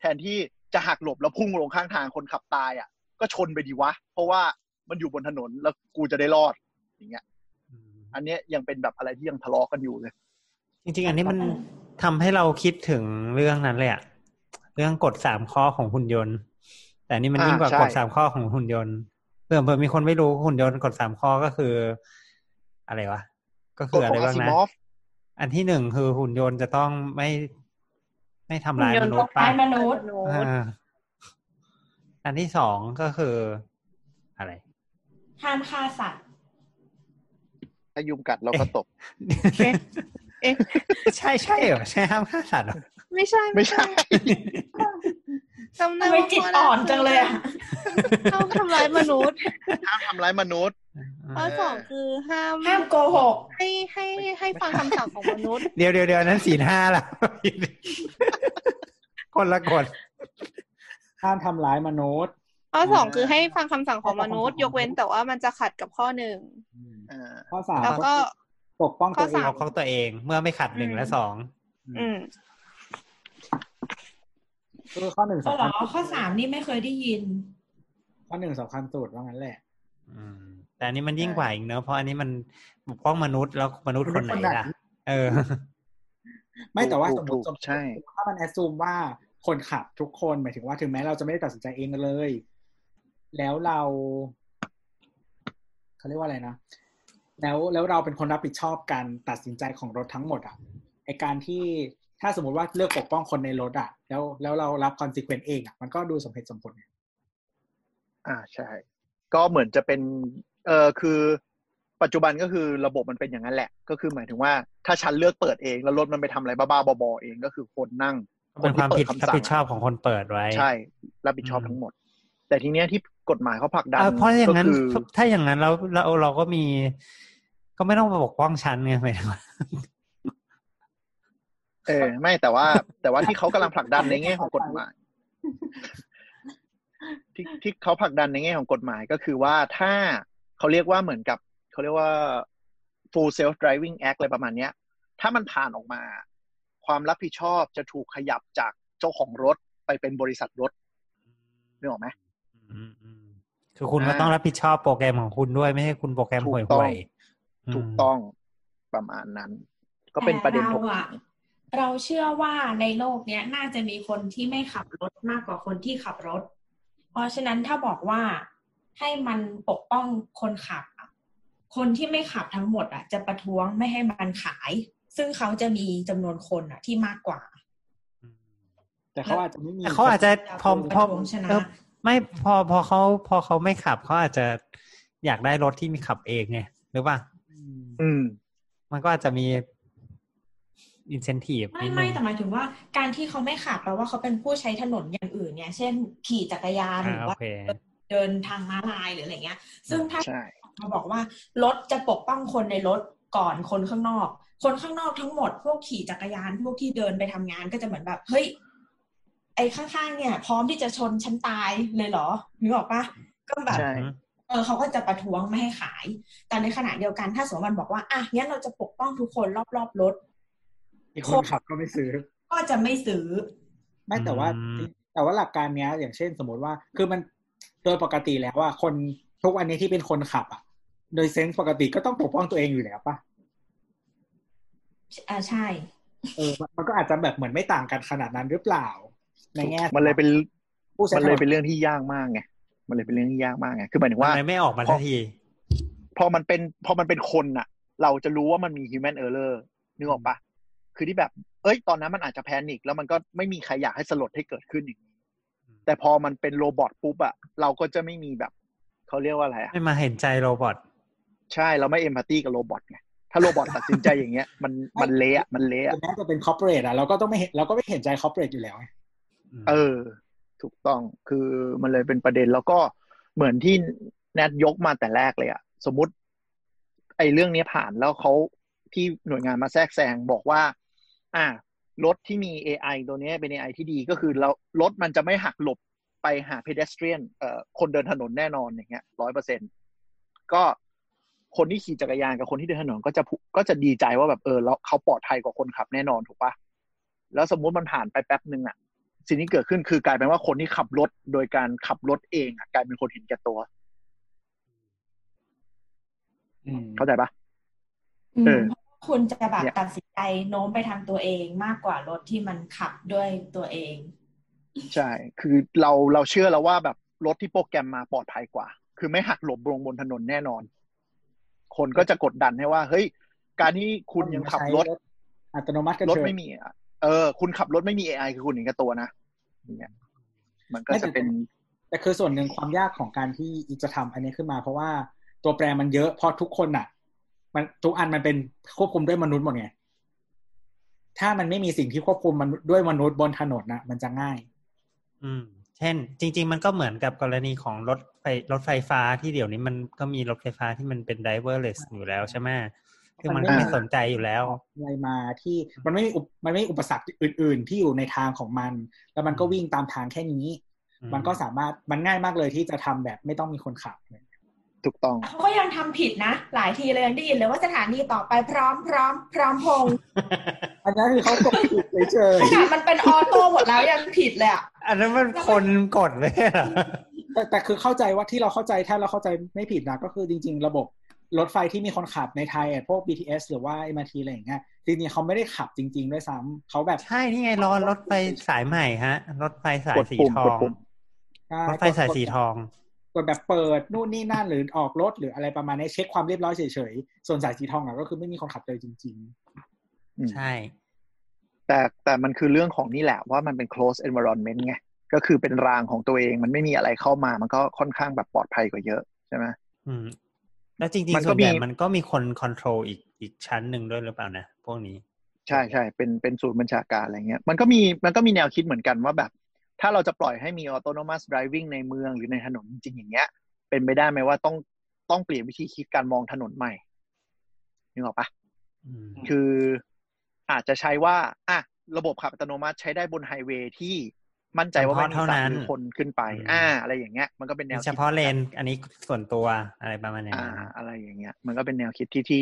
แทนที่ จะหักหลบแล้วพุ่งลงข้างทางคนขับตายอะ ก็ชนไปดีวะ เพราะว่ามันอยู่บนถนนแล้วกูจะได้รอดอย่างเงี้ย อันเนี้ยยังเป็นแบบอะไรที่ยังทะเลาะกันอยู่เลย จริงๆ อันนี้มันทำให้เราคิดถึงเรื่องนั้นเลยอะเรื่องกฎสามข้อของหุ่นยนต์ แต่อันนี่มันอ่ายิ่งกว่าใช่กฎสามข้อของหุ่นยนต์เผื่อเผื่อมีคนไม่รู้หุ่นยนต์กฎสามข้อก็คือ อะไรวะ ก็กคือฎอะขไรองอาบ้างซินะมอฟอันที่หนึ่งคือหุ่นยนต์จะต้องไม่ ไม่ทำร้ายหุ่นยมนต์นุษย์คล้าป่ะยมนุษย์อ่าอันที่สองก็คือ อะไร ห้ามฆ่าสัตว์ถ้ายุงกัดเราก็ตก เอ๊ะเอ๊ะใช่ใช่เหรอใช่ห้ามฆ่าสัตว์เหรอไม่ใช่ไม่ใช่จำได้ ทำไมว่าจิตอ่อนจังเลยอะเขาทำร้ายมนุษย์ห้ามทำร้ายมนุษย์ข้อสองคือห้ามห้ามโกหก ให้ให้ให้ฟังคำสั่งของมนุษย์ เดี๋ยวเดี๋ยวเดี๋ยวนั้นศีลห้าละคนละกฎห้ามทำร้ายมนุษย์ข้อสองคือให้ฟังคำสั่งของมนุษย์ ยกเว้นแต่ว่ามันจะขัดกับข้อหนึ่งอ่าข้อสามแล้วก็ปกป้องข้ตัอวเอสางมเอาของตัวเองเมื่อไม่ขัดหนึ่งอืมและสอง อืมคือข้อหนึ่งก็สำเหรคัญอข้อสามนี่ไม่เคยได้ยิน ข้อหนึ่งสำคัญสุดว่างั้นแหละอืมแต่อันนี้มันยิ่งกว่าอีกเนอะเพราะอันนี้มันปกป้องมนุษย์แล้วมนุษย์คนไหนล่ะ เออ ไม่แต่ว่าสมมติ ถูก ถูกใช่ถ้ามัน assume ว่าคนขับทุกคนหมายถึงว่าถึงแม้เราจะไม่ได้ตัดสินใจเองเลย แล้วเราเขาเรียกว่าอะไรนะแล้วแล้วเราเป็นคนรับผิดชอบการตัดสินใจของรถทั้งหมดอะไอการที่ ถ้าสมมติว่าเลือกปกป้องคนในรถอะแล้วแล้วเรารับ consequence เองอะมันก็ดูสมเหตุสมผลไงอ่าใช่ ก็เหมือนจะเป็นเออคือปัจจุบันก็คือระบบมันเป็นอย่างนั้นแหละ ก็คือหมายถึงว่าถ้าฉันเลือกเปิดเองแล้วรถมันไปทำอะไรบ้าๆบอๆเองก็คือคนนั่งเป็นความผิดนที่รับเปิผิดชอบของคนเปิดไว้ ใช่ รับผิดชอบอืมทั้งหมด แต่ทีเนี้ยที่กฎหมายเขาผลักดันเออเพราะอย่างนั้นก็คือถ้าอย่างนั้นเราเราเราก็มี ก็ไม่ต้องมาปกป้องฉันไงหมายถึงว่า เออ ไม่แต่ว่า แต่ว่าที่เขากำลังผลักดันในแง่ของกฎหมาย ที่ที่เขาผลักดันในแง่ของกฎหมายก็คือว่าถ้าเขาเรียกว่าเหมือนกับเขาเรียกว่า full self driving act อะไรประมาณเนี้ย ถ้ามันผ่านออกมา ความรับผิดชอบจะถูกขยับจากเจ้าของรถไปเป็นบริษัทรถนึกออกไหมอืมอืมคือคุณก็ต้องรับผิดชอบโปรแกรมของคุณด้วยไม่ใช่คุณโปรแกรมถูห่กต้องวยๆถูกต้องประมาณนั้น ก็เป็นประเด็นถแต่กเราเถีอะยง เราเชื่อว่าในโลกเนี้ยน่าจะมีคนที่ไม่ขับรถมากกว่าคนที่ขับรถ เพราะฉะนั้นถ้าบอกว่าให้มันปกป้องคนขับอะคนที่ไม่ขับทั้งหมดอะ จะประท้วงไม่ให้มันขาย ซึ่งเขาจะมีจำนวนคนอะ ที่มากกว่า แต่เขาอาจจะไม่มีแต่เขาอาจจะพอพอประท้วงชนะเออไม่พอพอเขาพอเขาไม่ขับเขาอาจจะอยากได้รถที่มีขับเองไงหรือเปล่าอืมอืม มันก็อาจจะมี อินเซนティブ ไม่ นิดนึ ไม่ ง แต่หมายถึงว่าการที่เขาไม่ขับแปลว่าเขาเป็นผู้ใช้ถนนอย่างอื่นเนี่ย เช่น ขี่จักรยานห อ่า รือ โอ ว่า เค เดินทางม้าลายหรืออะไรเงี้ย ซึ่งถ้า ใช่ มาบอกว่ารถจะปกป้องคนในรถก่อนคนข้างนอก คนข้างนอกทั้งหมด พวกขี่จักรยาน พวกที่เดินไปทำงานก็จะเหมือนแบบ เฮ้ย ไอ้ข้างๆเนี่ย พร้อมที่จะชนฉันตายเลยเหรอนึกออกปะก็แบบ ใช่ เออเขาก็จะประท้วงไม่ให้ขาย แต่ในขณะเดียวกันถ้าสมมติมันบอกว่าอ่ะงั้นเราจะปกป้องทุกคนรอบๆรถ อีกคนขับก็ไม่ซื้อ ก็จะไม่ซื้อ ไม่แต่ว่าอืมแต่ว่าหลักการเนี้ย อย่างเช่นสมมติว่า คือมันโดยปกติแล้วว่าคนทุกวันนี้ที่เป็นคนขับอะ โดยเซนส์ปกติก็ต้องปกป้องตัวเองอยู่แล้วปะอ่าใช่ เออ มันมันก็อาจจะแบบเหมือนไม่ต่างกันขนาดนั้นหรือเปล่า ในแง่มันเลยเป็นผู้ใช้มันเลยถเป็นเรื่องที่ยากมากไง มันเลยเป็นเรื่องที่ยากมากไง คือหมายถึงว่ามันเลยไม่ออกมาทันที พอมันเป็น พอมันเป็นคนน่ะ เราจะรู้ว่ามันมี human error นึกออกปะ คือที่แบบ เอ้ย ตอนนั้นมันอาจจะ panic แล้วมันก็ไม่มีใครอยากให้สลดให้เกิดขึ้นอย่างนี้ แต่พอมันเป็น robot ปุ๊บอะเราก็จะไม่มีแบบเขาเรียกว่าอะไรอะไม่มาเห็นใจ robotใช่เราไม่ empathy กับ robot ไงถ้า robot ตัดสินใจอย่างเงี้ย มันมันเละอะมันเละอะแม้จะเป็นคอร์เปอเรทอะเราก็ต้องไม่เห็นเราก็ไม่เห็นใจคอร์เปอเรทอยู่แล้วไงเออ ถูกต้องคือมันเลยเป็นประเด็นแล้วก็เหมือนที่แนทยกมาแต่แรกเลยอะสมมุติ ไอ้เรื่องนี้ผ่านแล้วเขาที่หน่วยงานมาแทรกแซงบอกว่า อ่ารถที่มี AI ตัวเนี้ยเป็น AI ที่ดีก็คือเรารถมันจะไม่หักหลบไปหา pedestrian เอ่อคนเดินถนนแน่นอนอย่างเงี้ยร้อยเปอร์เซ็นก็คนที่ขี่จักรยานกับคนที่เดินถนนก็จะพูก็จะดีใจว่าแบบเออแล้วเขาปลอดภัยกว่าคนขับแน่นอนถูกปะแล้วสมมุติมันผ่านไปแป๊บหนึ่งอะ สิ่งที่เกิดขึ้นคือกลายเป็นว่าคนที่ขับรถโดยการขับรถเองอะกลายเป็นคนเห็นแก่ตัวอืมเข้าใจปะอืมเออ คุณจะแบบเนี่ยตัดสินใจโน้มไปทางตัวเองมากกว่ารถที่มันขับด้วยตัวเอง ใช่ คือเราเราเชื่อแล้วว่าแบบรถที่โปรแกรมมาปลอดภัยกว่า คือไม่หักหลบลงบนถนนแน่นอน คนก็จะกดดันให้ว่า เฮ้ย การที่คุณยังขับรถ อัตโนมัติกันรถเถอะไม่มีอะเออ คุณขับรถไม่มี AI คือคุณเห็นแก่ตัวนะเนี่ยมันก็จะเป็น แต่คือส่วนหนึ่งความยากของการที่อีจะทำอันนี้ขึ้นมา เพราะว่าตัวแปรมันเยอะเพราะทุกคนอะ มันทุกอันมันเป็นควบคุมด้วยมนุษย์หมดไงถ้ามันไม่มีสิ่งที่ควบคุมมันด้วยมนุษย์บนถนนนะมันจะง่าย อืม เช่น จริง ๆ มันก็เหมือนกับกรณีของรถไฟรถไฟฟ้าที่เดี๋ยวนี้มันก็มีรถไฟฟ้าที่มันเป็น driverless อยู่แล้วใช่ไหมคือมันมันก็ไม่ไม่สนใจอยู่แล้วอะไรมาที่มันไม่มีอุปมันไม่มีอุปสรรคอื่น ๆ ที่อยู่ในทางของมัน แล้วมันก็วิ่งตามทางแค่นี้อืมมันก็สามารถมันง่ายมากเลยที่จะทำแบบไม่ต้องมีคนขับ ถูกต้องเขาก็ยังทำผิดนะ หลายทีเลยยังได้ยินเลยว่าสถานีต่อไปพร้อมพร้อม พร้อมพงษ์อันนั้นคือเขากดผิดเฉยขนาดมันเป็นออโต้หมดแล้วยังผิดเลยอะอันนั้นมันคนกดเลยเหรอๆแต่แต่คือเข้าใจว่าที่เราเข้าใจถ้าเราเข้าใจไม่ผิดนะก็คือจริง ๆ ระบบรถไฟที่มีคนขับในไทยอะพวก BTS หรือว่า MRT อะไรอย่างเงี้ยจริงๆเขาไม่ได้ขับจริง ๆ ด้วยซ้ำเขาแบบใช่นี่ไงรอรถไฟสายใหม่ฮะ รถไฟสายกดสีปุ่มทอกดงปุ่มใช่รถไฟสายสีทอง กดแบบเปิดนู่นนี่นั่นหรือออกรถหรืออะไรประมาณนี้เช็คความเรียบร้อยเฉยๆ ส่วนสายสีทองอะก็คือไม่มีคนขับเลยจริงอืมใช่ แต่แต่มันคือเรื่องของนี่แหละว่ามันเป็น close environment ไงก็คือเป็นรางของตัวเองมันไม่มีอะไรเข้ามามันก็ค่อนข้างแบบปลอดภัยกว่าเยอะใช่ไหมอืมแล้วจริงมันๆก็ส่วนใหญ่มีมันก็มีคนคอนโทรลอีกอีกชั้นหนึ่งด้วยหรือเปล่านะพวกนี้ ใช่ใช่เป็นเป็นศูนย์บัญชาการอะไรเงี้ย มันก็มีมันก็มีแนวคิดเหมือนกันว่าแบบ ถ้าเราจะปล่อยให้มี autonomous driving ในเมืองหรือในถนนจริงๆอย่างเงี้ย เป็นไปได้ไหมว่าต้องต้องเปลี่ยนวิธีคิดการมองถนนใหม่นึกออกปะอืมคืออาจจะใช้ว่า อะ ระบบขับอัตโนมัติใช้ได้บนไฮเวย์ที่มั่นใจว่าไม่มีเฉพาะสัตเท่านั้ว์นหรือคนขึ้นไปอืมอ่า อะไรอย่างเงี้ย มันก็เป็นแนวเฉคิดพาะเลน อันนี้ส่วนตัวอะไรประมาณอย่างอ่านั้นอะไรอย่างเงี้ย มันก็เป็นแนวคิดที่ที่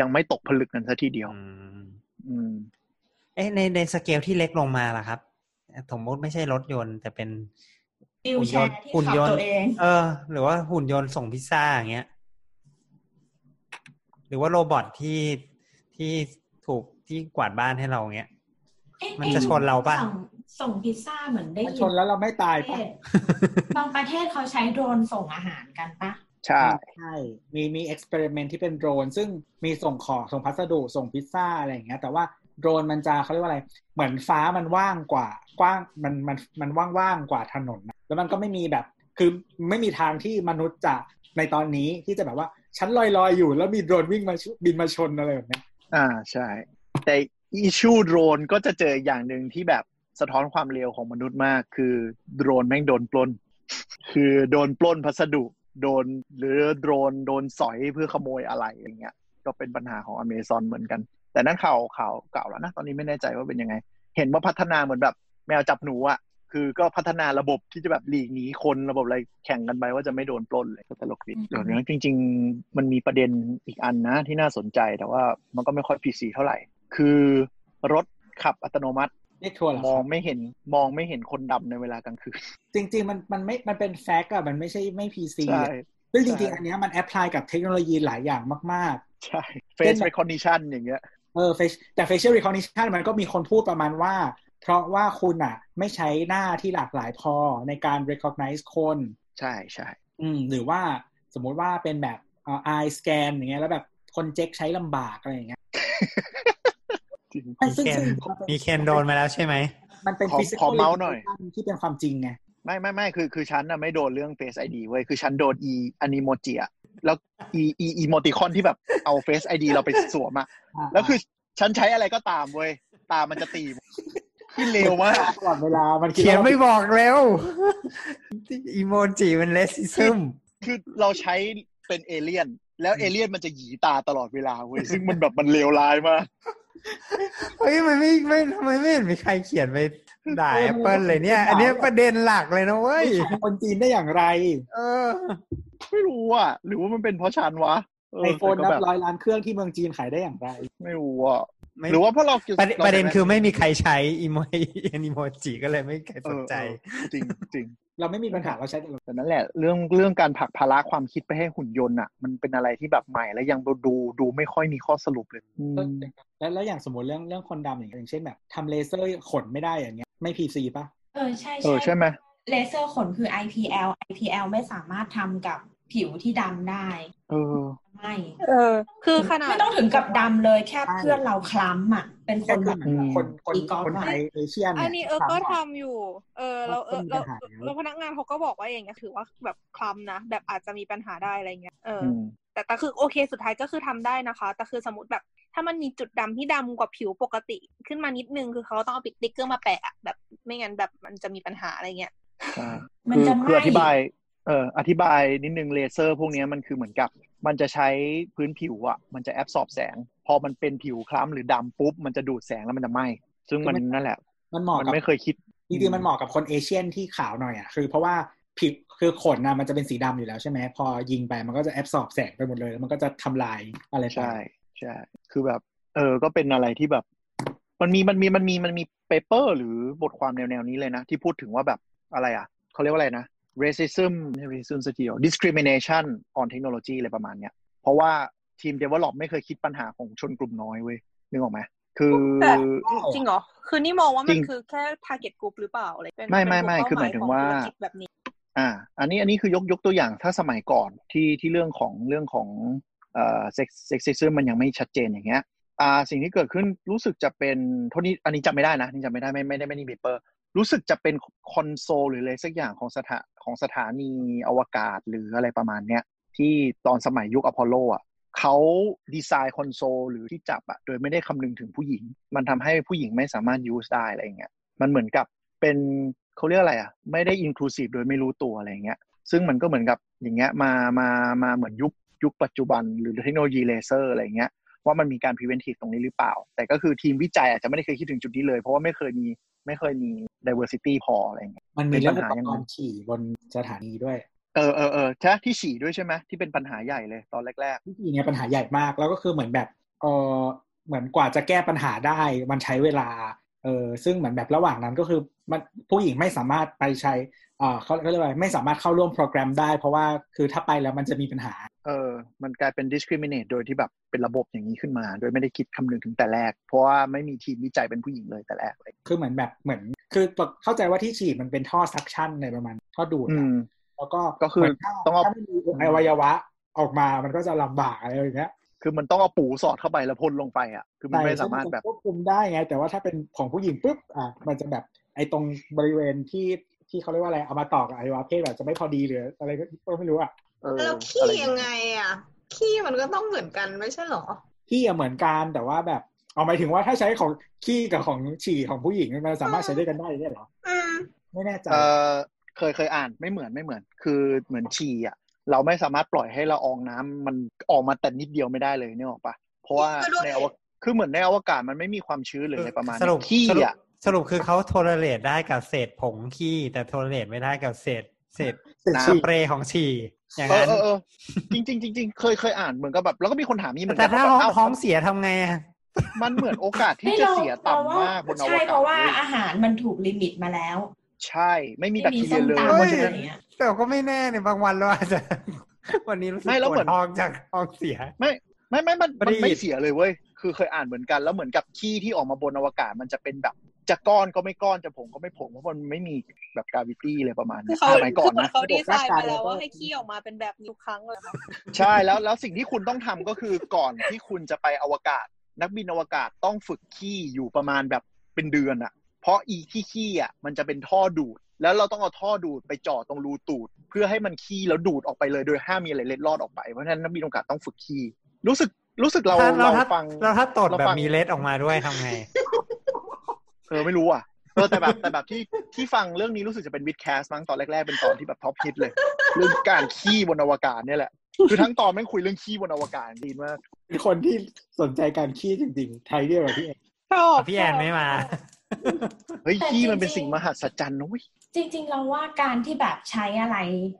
ยังไม่ตกผลึกกันซะทีเดียว อืมอืมเอ๊ะในในสเกลที่เล็กลงมาล่ะครับ สมมติไม่ใช่รถยนต์ แต่เป็นวิวแชร์ที่หุ่นขับยนต์ตัวเองเออ หรือว่าหุ่นยนต์ส่งพิซซ่าอย่างเงี้ย หรือว่าโรบอทที่ที่ถูกที่กวาดบ้านให้เราเงี้ยเอ๊มันจะชนเราปะส่งส่งพิซซ่าเหมือนได้ๆมันยิชนแล้วเราไม่ตายประปะเทศบางประเทศเขาใช้โดรนส่งอาหารกันปะใช่ใช่มีมีเอ็กซ์เพร์เมนที่เป็นโดรน ซึ่งมีส่งของส่งพัสดุส่งพิซซ่าอะไรอย่างเงี้ย แต่ว่า โดรนมันจะเขาเรียกว่าอะไร เหมือนฟ้ามันว่างกว่ากว้างมันมันมันว่างๆกว่าถนนนะแล้วมันก็ไม่มีแบบคือไม่มีทางที่มนุษย์จะในตอนนี้ที่จะแบบว่าฉันลอยๆอยอยู่แล้วมีโดรนวิ่งมาบินมาชนอะไรแบบนี้อ่าใช่ แต่อิชูโดรนก็จะเจออย่างหนึ่งที่แบบสะท้อนความเร็วของมนุษย์มาก คือโดรนแม่งโดนปล้น คือโดนปล้นพัสดุโดนหรือโดรนโดนสอยเพื่อขโมยอะไรอย่างเงี้ยก็เป็นปัญหาของอเมซอนเหมือนกัน แต่นั่นข่าวข่าวเก่าแล้วนะตอนนี้ไม่แน่ใจว่าเป็นยังไง เห็นว่าพัฒนาเหมือนแบบแมวจับหนูอะคือก็พัฒนาระบบที่จะแบบหลีกหนีคนระบบอะไรแข่งกันไปว่าจะไม่โดนปล้นเลยก็ตลกดีเดี๋ยวนี้จริง ๆ มันมีประเด็นอีกอันนะที่น่าสนใจแต่ว่ามันก็ไม่ค่อย PC เท่าไหร่ คือรถขับอัตโนมัติเรียกทัวร์เหรอมคองรับไม่เห็นมองไม่เห็นคนดำในเวลากลางคืน จริง ๆ มันมันไม่มันเป็น fact อะมันไม่ใช่ไม่ PC ใช่ซึ่งจใช่ริง ๆ อันเนี้ยมันแอพพลายกับเทคโนโลยีหลายอย่างมาก ๆ ใช่ face recognition อย่างเงี้ย เออ face แต่ facial recognition มันก็มีคนพูดประมาณว่า เพราะว่าคุณอะ ไม่ใช้หน้าที่หลากหลายพอในการ recognize คน ใช่ใช่อืมหรือว่าสมมุติว่าเป็นแบบเอ่อ eye scan อย่างเงี้ยแล้วแบบคนเจ๊กใช้ลำบากอะไรอย่างเงี้ยจริงไม่มีซึ่งเคนซึ่งมีเคนโดนมาแล้วใช่ไหม มันเป็นขอ physical ขอเมาส์หน่อย recognition ที่เป็นความจริงไง ไม่ไม่ไม่คือคือฉันน่ะไม่โดนเรื่อง face ID เว้ย คือฉันโดน e อนิโมจิอะ แล้ว e e emoticon ที่แบบเอา face ID เราไปสวมอะแล้วคือฉันใช้อะไรก็ตามเว้ย ตามันจะตีขึ้นเร็วมากตลอดเวลา มันคิดเขียนว่าไม่บอกเร็วอีโมจิมันเลสซิซึมคือเราใช้เป็นเอเลี่ยน แล้วเอเลี่ยนมันจะหยีตาตลอดเวลาเว้ยซึ่งมันแบบมันเลวร้ายมากเฮ้ยมันไม่ไม่ทำไมไม่เห็นมีใครเขียนไปด่าแอปเปิลเลยเนี่ย อันเนี้ยประเด็นหลักเลยนะเว้ยคนจีนได้อย่างไร เออ ไม่รู้อะ หรือว่ามันเป็นเพราะฉันวะเไอโฟนแต่นัก็บร้อยล้านเครื่องที่เมืองจีนขายได้อย่างไร ไม่รู้อะไม่หรือว่าเพราะเราประเด็นประเด็นคือไม่มีใครใช้อีโมอีโมจิก็เลยไม่มีใครเอสนอใจเออจริงจริงเราไม่มีปัญหาเราใช้แต่เราแต่นั่นแหละ เรื่องเรื่องการผลักภาระความคิดไปให้หุ่นยนต์อะ มันเป็นอะไรที่แบบใหม่และยังดูดูไม่ค่อยมีข้อสรุปเลยอืมแล้วแล้วอย่างสมมติเรื่องเรื่องคนดำอย่างเงี้ยอย่างเช่นแบบทำเลเซอร์ขนไม่ได้อย่างเงี้ยไม่ PC ป่ะเออใช่เออใช่ไหมเลเซอร์ขนคือ IPL IPL ไม่สามารถทำกับ ผิวที่ดำได้ เออ ไม่ เออ คือขนาดไม่ต้องถึงกับดำเลยแค่เพื่อนเราคล้ำอะ เป็นคแค่คืแบอบเหมือนกับคนคนอีกอล์ฟคนไทย Asian อัเนี่ยนี้เออก็ทำอยู่ เออแล้วเออก็แล้วมีปัญหาอยู่แล้วพนักงานเขาก็บอกว่าอย่างเงี้ยถือว่าแบบคล้ำนะ แบบอาจจะมีปัญหาได้อะไรเงี้ย เออออืมแต่แต่คือโอเคสุดท้ายก็คือทำได้นะคะ แต่คือสมมติแบบถ้ามันมีจุดดำที่ดำกว่าผิวปกติ ขึ้นมานิดนึงคือเขาต้องเอาปิดสติ๊กเกอร์มาแปะอะแบบไม่งั้นแบบมันจะมีปัญหาอะไรเงี้ยใช่มันคือจะคืออธิบายไหม้เอออธิบายนิดนึงเลเซอร์พวกเนี้ยมันคือเหมือนกับ มันจะใช้พื้นผิวอะมันจะ absorb แสง พอมันเป็นผิวคล้ำหรือดำปุ๊บ มันจะดูดแสงแล้วมันจะไหม้ซึ่งมันนั่นแหละ มันเหมาะมันกับไม่เคยคิดจริงๆมันเหมาะกับคน Asian ที่ขาวหน่อยอะคือเพราะว่าผิวคือขนนะมันจะเป็นสีดำอยู่แล้วใช่ไหมพอยิงไปมันก็จะแอบสอบแสงไปหมดเลยแล้วมันก็จะทำลายอะไรไปใช่ใช่คือแบบ เออก็เป็นอะไรที่แบบ มันมีมันมีมันมีมันมีเปเปอร์ หรือบทความแนวแนวๆนี้เลยนะ ที่พูดถึงว่าแบบอะไรอะเขาเรียกว่าอะไรนะ racism ไม่ใช่ racism สักทีเดียว discrimination on technology อะไรประมาณเนี้ย เพราะว่าทีม develop ไม่เคยคิดปัญหาของชนกลุ่มน้อยเว้ยนึกออกไหมคือแต่จริงเหรอ คือนี่มองว่าจมัรินงคือแค่ target group หรือเปล่าอะไรเป็นไม่ไม่เป็นไม่กลุ่คือหมายถึงว่าเป้หมยของธุรกิจแบบนี้อ่า อันนี้อันนี้คือยกยกตัวอย่างถ้าสมัยก่อนที่ที่เรื่องของเรื่องของเอ่อเซ็กเซ็กซิซึมมันยังไม่ชัดเจนอย่างเงี้ยอ่าสิ่งที่เกิดขึ้นรู้สึกจะเป็นเท่านี้อันนี้จำไม่ได้นะนี่จำไม่ได้ไม่ไม่ได้ไม่ได้เปเปอร์ รู้สึกจะเป็นคอนโซลหรืออะไรสักอย่างของสถาของสถานีอวกาศหรืออะไรประมาณเนี้ยที่ตอนสมัยยุคอพอลโลอะเขาดีไซน์คอนโซลหรือที่จับอะโดยไม่ได้คำนึงถึงผู้หญิง มันทำให้ผู้หญิงไม่สามารถยูสได้อะไรเงี้ยมันเหมือนกับเป็นเขาเรียกอะไรอะไม่ได้อินคลูซีฟโดยไม่รู้ตัวอะไรเงี้ยซึ่งมันก็เหมือนกับอย่างเงี้ยมามามาเหมือนยุคยุคปัจจุบันหรือเทคโนโลยีเลเซอร์อะไรเงี้ย ว่ามันมีการ preventive ตรงนี้หรือเปล่า แต่ก็คือทีมวิจัยอาจจะไม่ได้เคยคิดถึงจุดนี้เลย เพราะว่าไม่เคยมีไม่เคยมี diversity พออะไรอย่างเงี้ยมันมีเรื่องเป็นอุปัปญหายังกไงรณ์ฉี่บนสถานีด้วยเออเออเออใช่ที่ฉี่ด้วยใช่ไหมที่เป็นปัญหาใหญ่เลยตอนแรกวิธีเนี้ยปัญหาใหญ่มากแล้วก็คือเหมือนแบบเออเหมือนกว่าจะแก้ปัญหาได้มันใช้เวลาเออซึ่งเหมือนแบบระหว่างนั้นก็คือมันผู้หญิงไม่สามารถไปใช้อ่าเขาเขาเรียกว่าไม่สามารถเข้าร่วมโปรแกรมได้ เพราะว่าคือถ้าไปแล้วมันจะมีปัญหาๆ เออ มันกลายเป็น discriminate โดยที่แบบเป็นระบบอย่างนี้ขึ้นมา โดยไม่ได้คิดคำนึงถึงแต่แรก เพราะว่าไม่มีทีมวิจัยเป็นผู้หญิงเลยแต่แรกเลยคือเหมือนแบบเหมือน คือเข้าใจว่าที่ฉีดมันเป็นท่อซักชั่นในประมาณท่อดูดอือะมแล้วก็ก็คือเหมืนถ้าต้องเอาถ้าไม่มีอวัยวะออกมามันก็จะลำบากอะไรอย่างเงี้ยคือมันต้องเอาปูสอดเข้าไปแล้วพ่นลงไปอะ คือมันไม่สามารถแบบควบคุมได้ไง แต่ว่าถ้าเป็นของผู้หญิงปุ๊บอะมันจะแบบไอ้ตรงบริเวณที่ที่เขาเรียกว่าอะไรเอามาต่อกับอวัยวะเพศแบบจะไม่พอดีหรืออะไรก็ก็ไม่รู้อะเออ แล้วอะขี้รยังไงอะ ขี้มันก็ต้องเหมือนกันไม่ใช่เหรอ ขี้อะเหมือนกันแต่ว่าแบบเอาหมายถึงว่าถ้าใช้ของขี้กับของฉี่ของผู้หญิงมันสามารถใช้ด้วยกันได้เนี่ยเหรออืมไม่แน่ใจเออเคยเคยอ่านไม่เหมือนไม่เหมือน คือเหมือนฉี่อะ เราไม่สามารถปล่อยให้ละอองน้ำมันออกมาแต่นิดเดียวไม่ได้เลยเนี่ยหรอกปะเพราะว่าก็ด้วยในอวกคือเหมือนในอวกาศมันไม่มีความชื้นหรืออะไรประมาณสรุปนี้ขี้สรุปอะสรุปคือเขาโทรเลตได้กับเศษผงขี้แต่โทรเลตไม่ได้กับเศษ เศษเสร็จน้ำสฉี่เปรย์ของฉี่อย่างเออนั้นเออเออจริงจริงจริงๆเคยเคยอ่านเหมือนกับแบบ แล้วก็มีคนถามนี่เหมือนแต่กันถ้าว่าห้องแบบท้องเอ้าเสียทำไงอะมันเหมือนโอกาสที่ไม่จะเราเสียเราต่ำว่ามากบนอวใช่กาศเพราะว่าว้ยอาหารมันถูกลิมิตมาแล้ว ใช่ ไม่มีแบไม่คมีทีเรีส้ยมเลยตำเพอะราะไรฉะอนั้นย่างเงี้ยแต่ก็ไม่แน่เนี่ยบางวันเราอาจจะวันนี้รู้สึกไม่แล้วปเหมืวอดนท้องจากท้องเสียไม่ไม่ไม่มันมันรีดไม่เสียเลยเว้ยคือเคยอ่านเหมือนกันแล้วเหมือนกับขี้ที่ออกมาบนอวกาศมันจะเป็นแบบ จะก้อนก็ไม่ก้อนจะผงก็ไม่ผงเพราะมันไม่มีแบบกราวิตี้เลยประมาณคืนี้อเขาสมัยก่อนนะเขาดีไซน์มาแล้วว่าให้ขี้ออกมาเป็นแบบนี้ทุกครั้งเลยค่ะใช่แล้วแล้วสิ่งที่คุณต้องทำก็คือก่อนที่คุณจะไปอวกาศ นักบินอวกาศต้องฝึกขี้อยู่ประมาณแบบเป็นเดือนอะเพราะอีที่ขี้อะมันจะเป็นท่อดูด แล้วเราต้องเอาท่อดูดไปเจาะตรงรูตูด เพื่อให้มันขี้แล้วดูดออกไปเลยโดยห้ามมีอะไรเล็ดลอดออกไปเพราะฉะนั้นนักบินอวกาศต้องฝึกขี้รู้สึกรู้สึกเราถ้าเราเราถ้าฟังเราถ้าตดเราแบบฟังมีเล็ดออกมาด้วยทำไง เออไม่รู้อะเออแต่แบบแต่แบบที่ที่ฟังเรื่องนี้รู้สึกจะเป็นวิดแคสมั้งตอนแรกๆเป็นตอนที่แบบท็อปฮิตเลยเรื่องการขี้บนอวกาศเนี่ยแหละคือทั้งตอนแม่งคุยเรื่องขี้บนอวกาศดีมากมีคนที่สนใจการขี้จริงๆ ไทยเรียกว่าพี่เอกชอบพี่แอนไม่มาเฮ้ยแต่ขี้มันเป็นจริงๆสิ่งมหัศจรรย์นะเว้ยจริง ๆ เราว่าการที่แบบใช้อะไร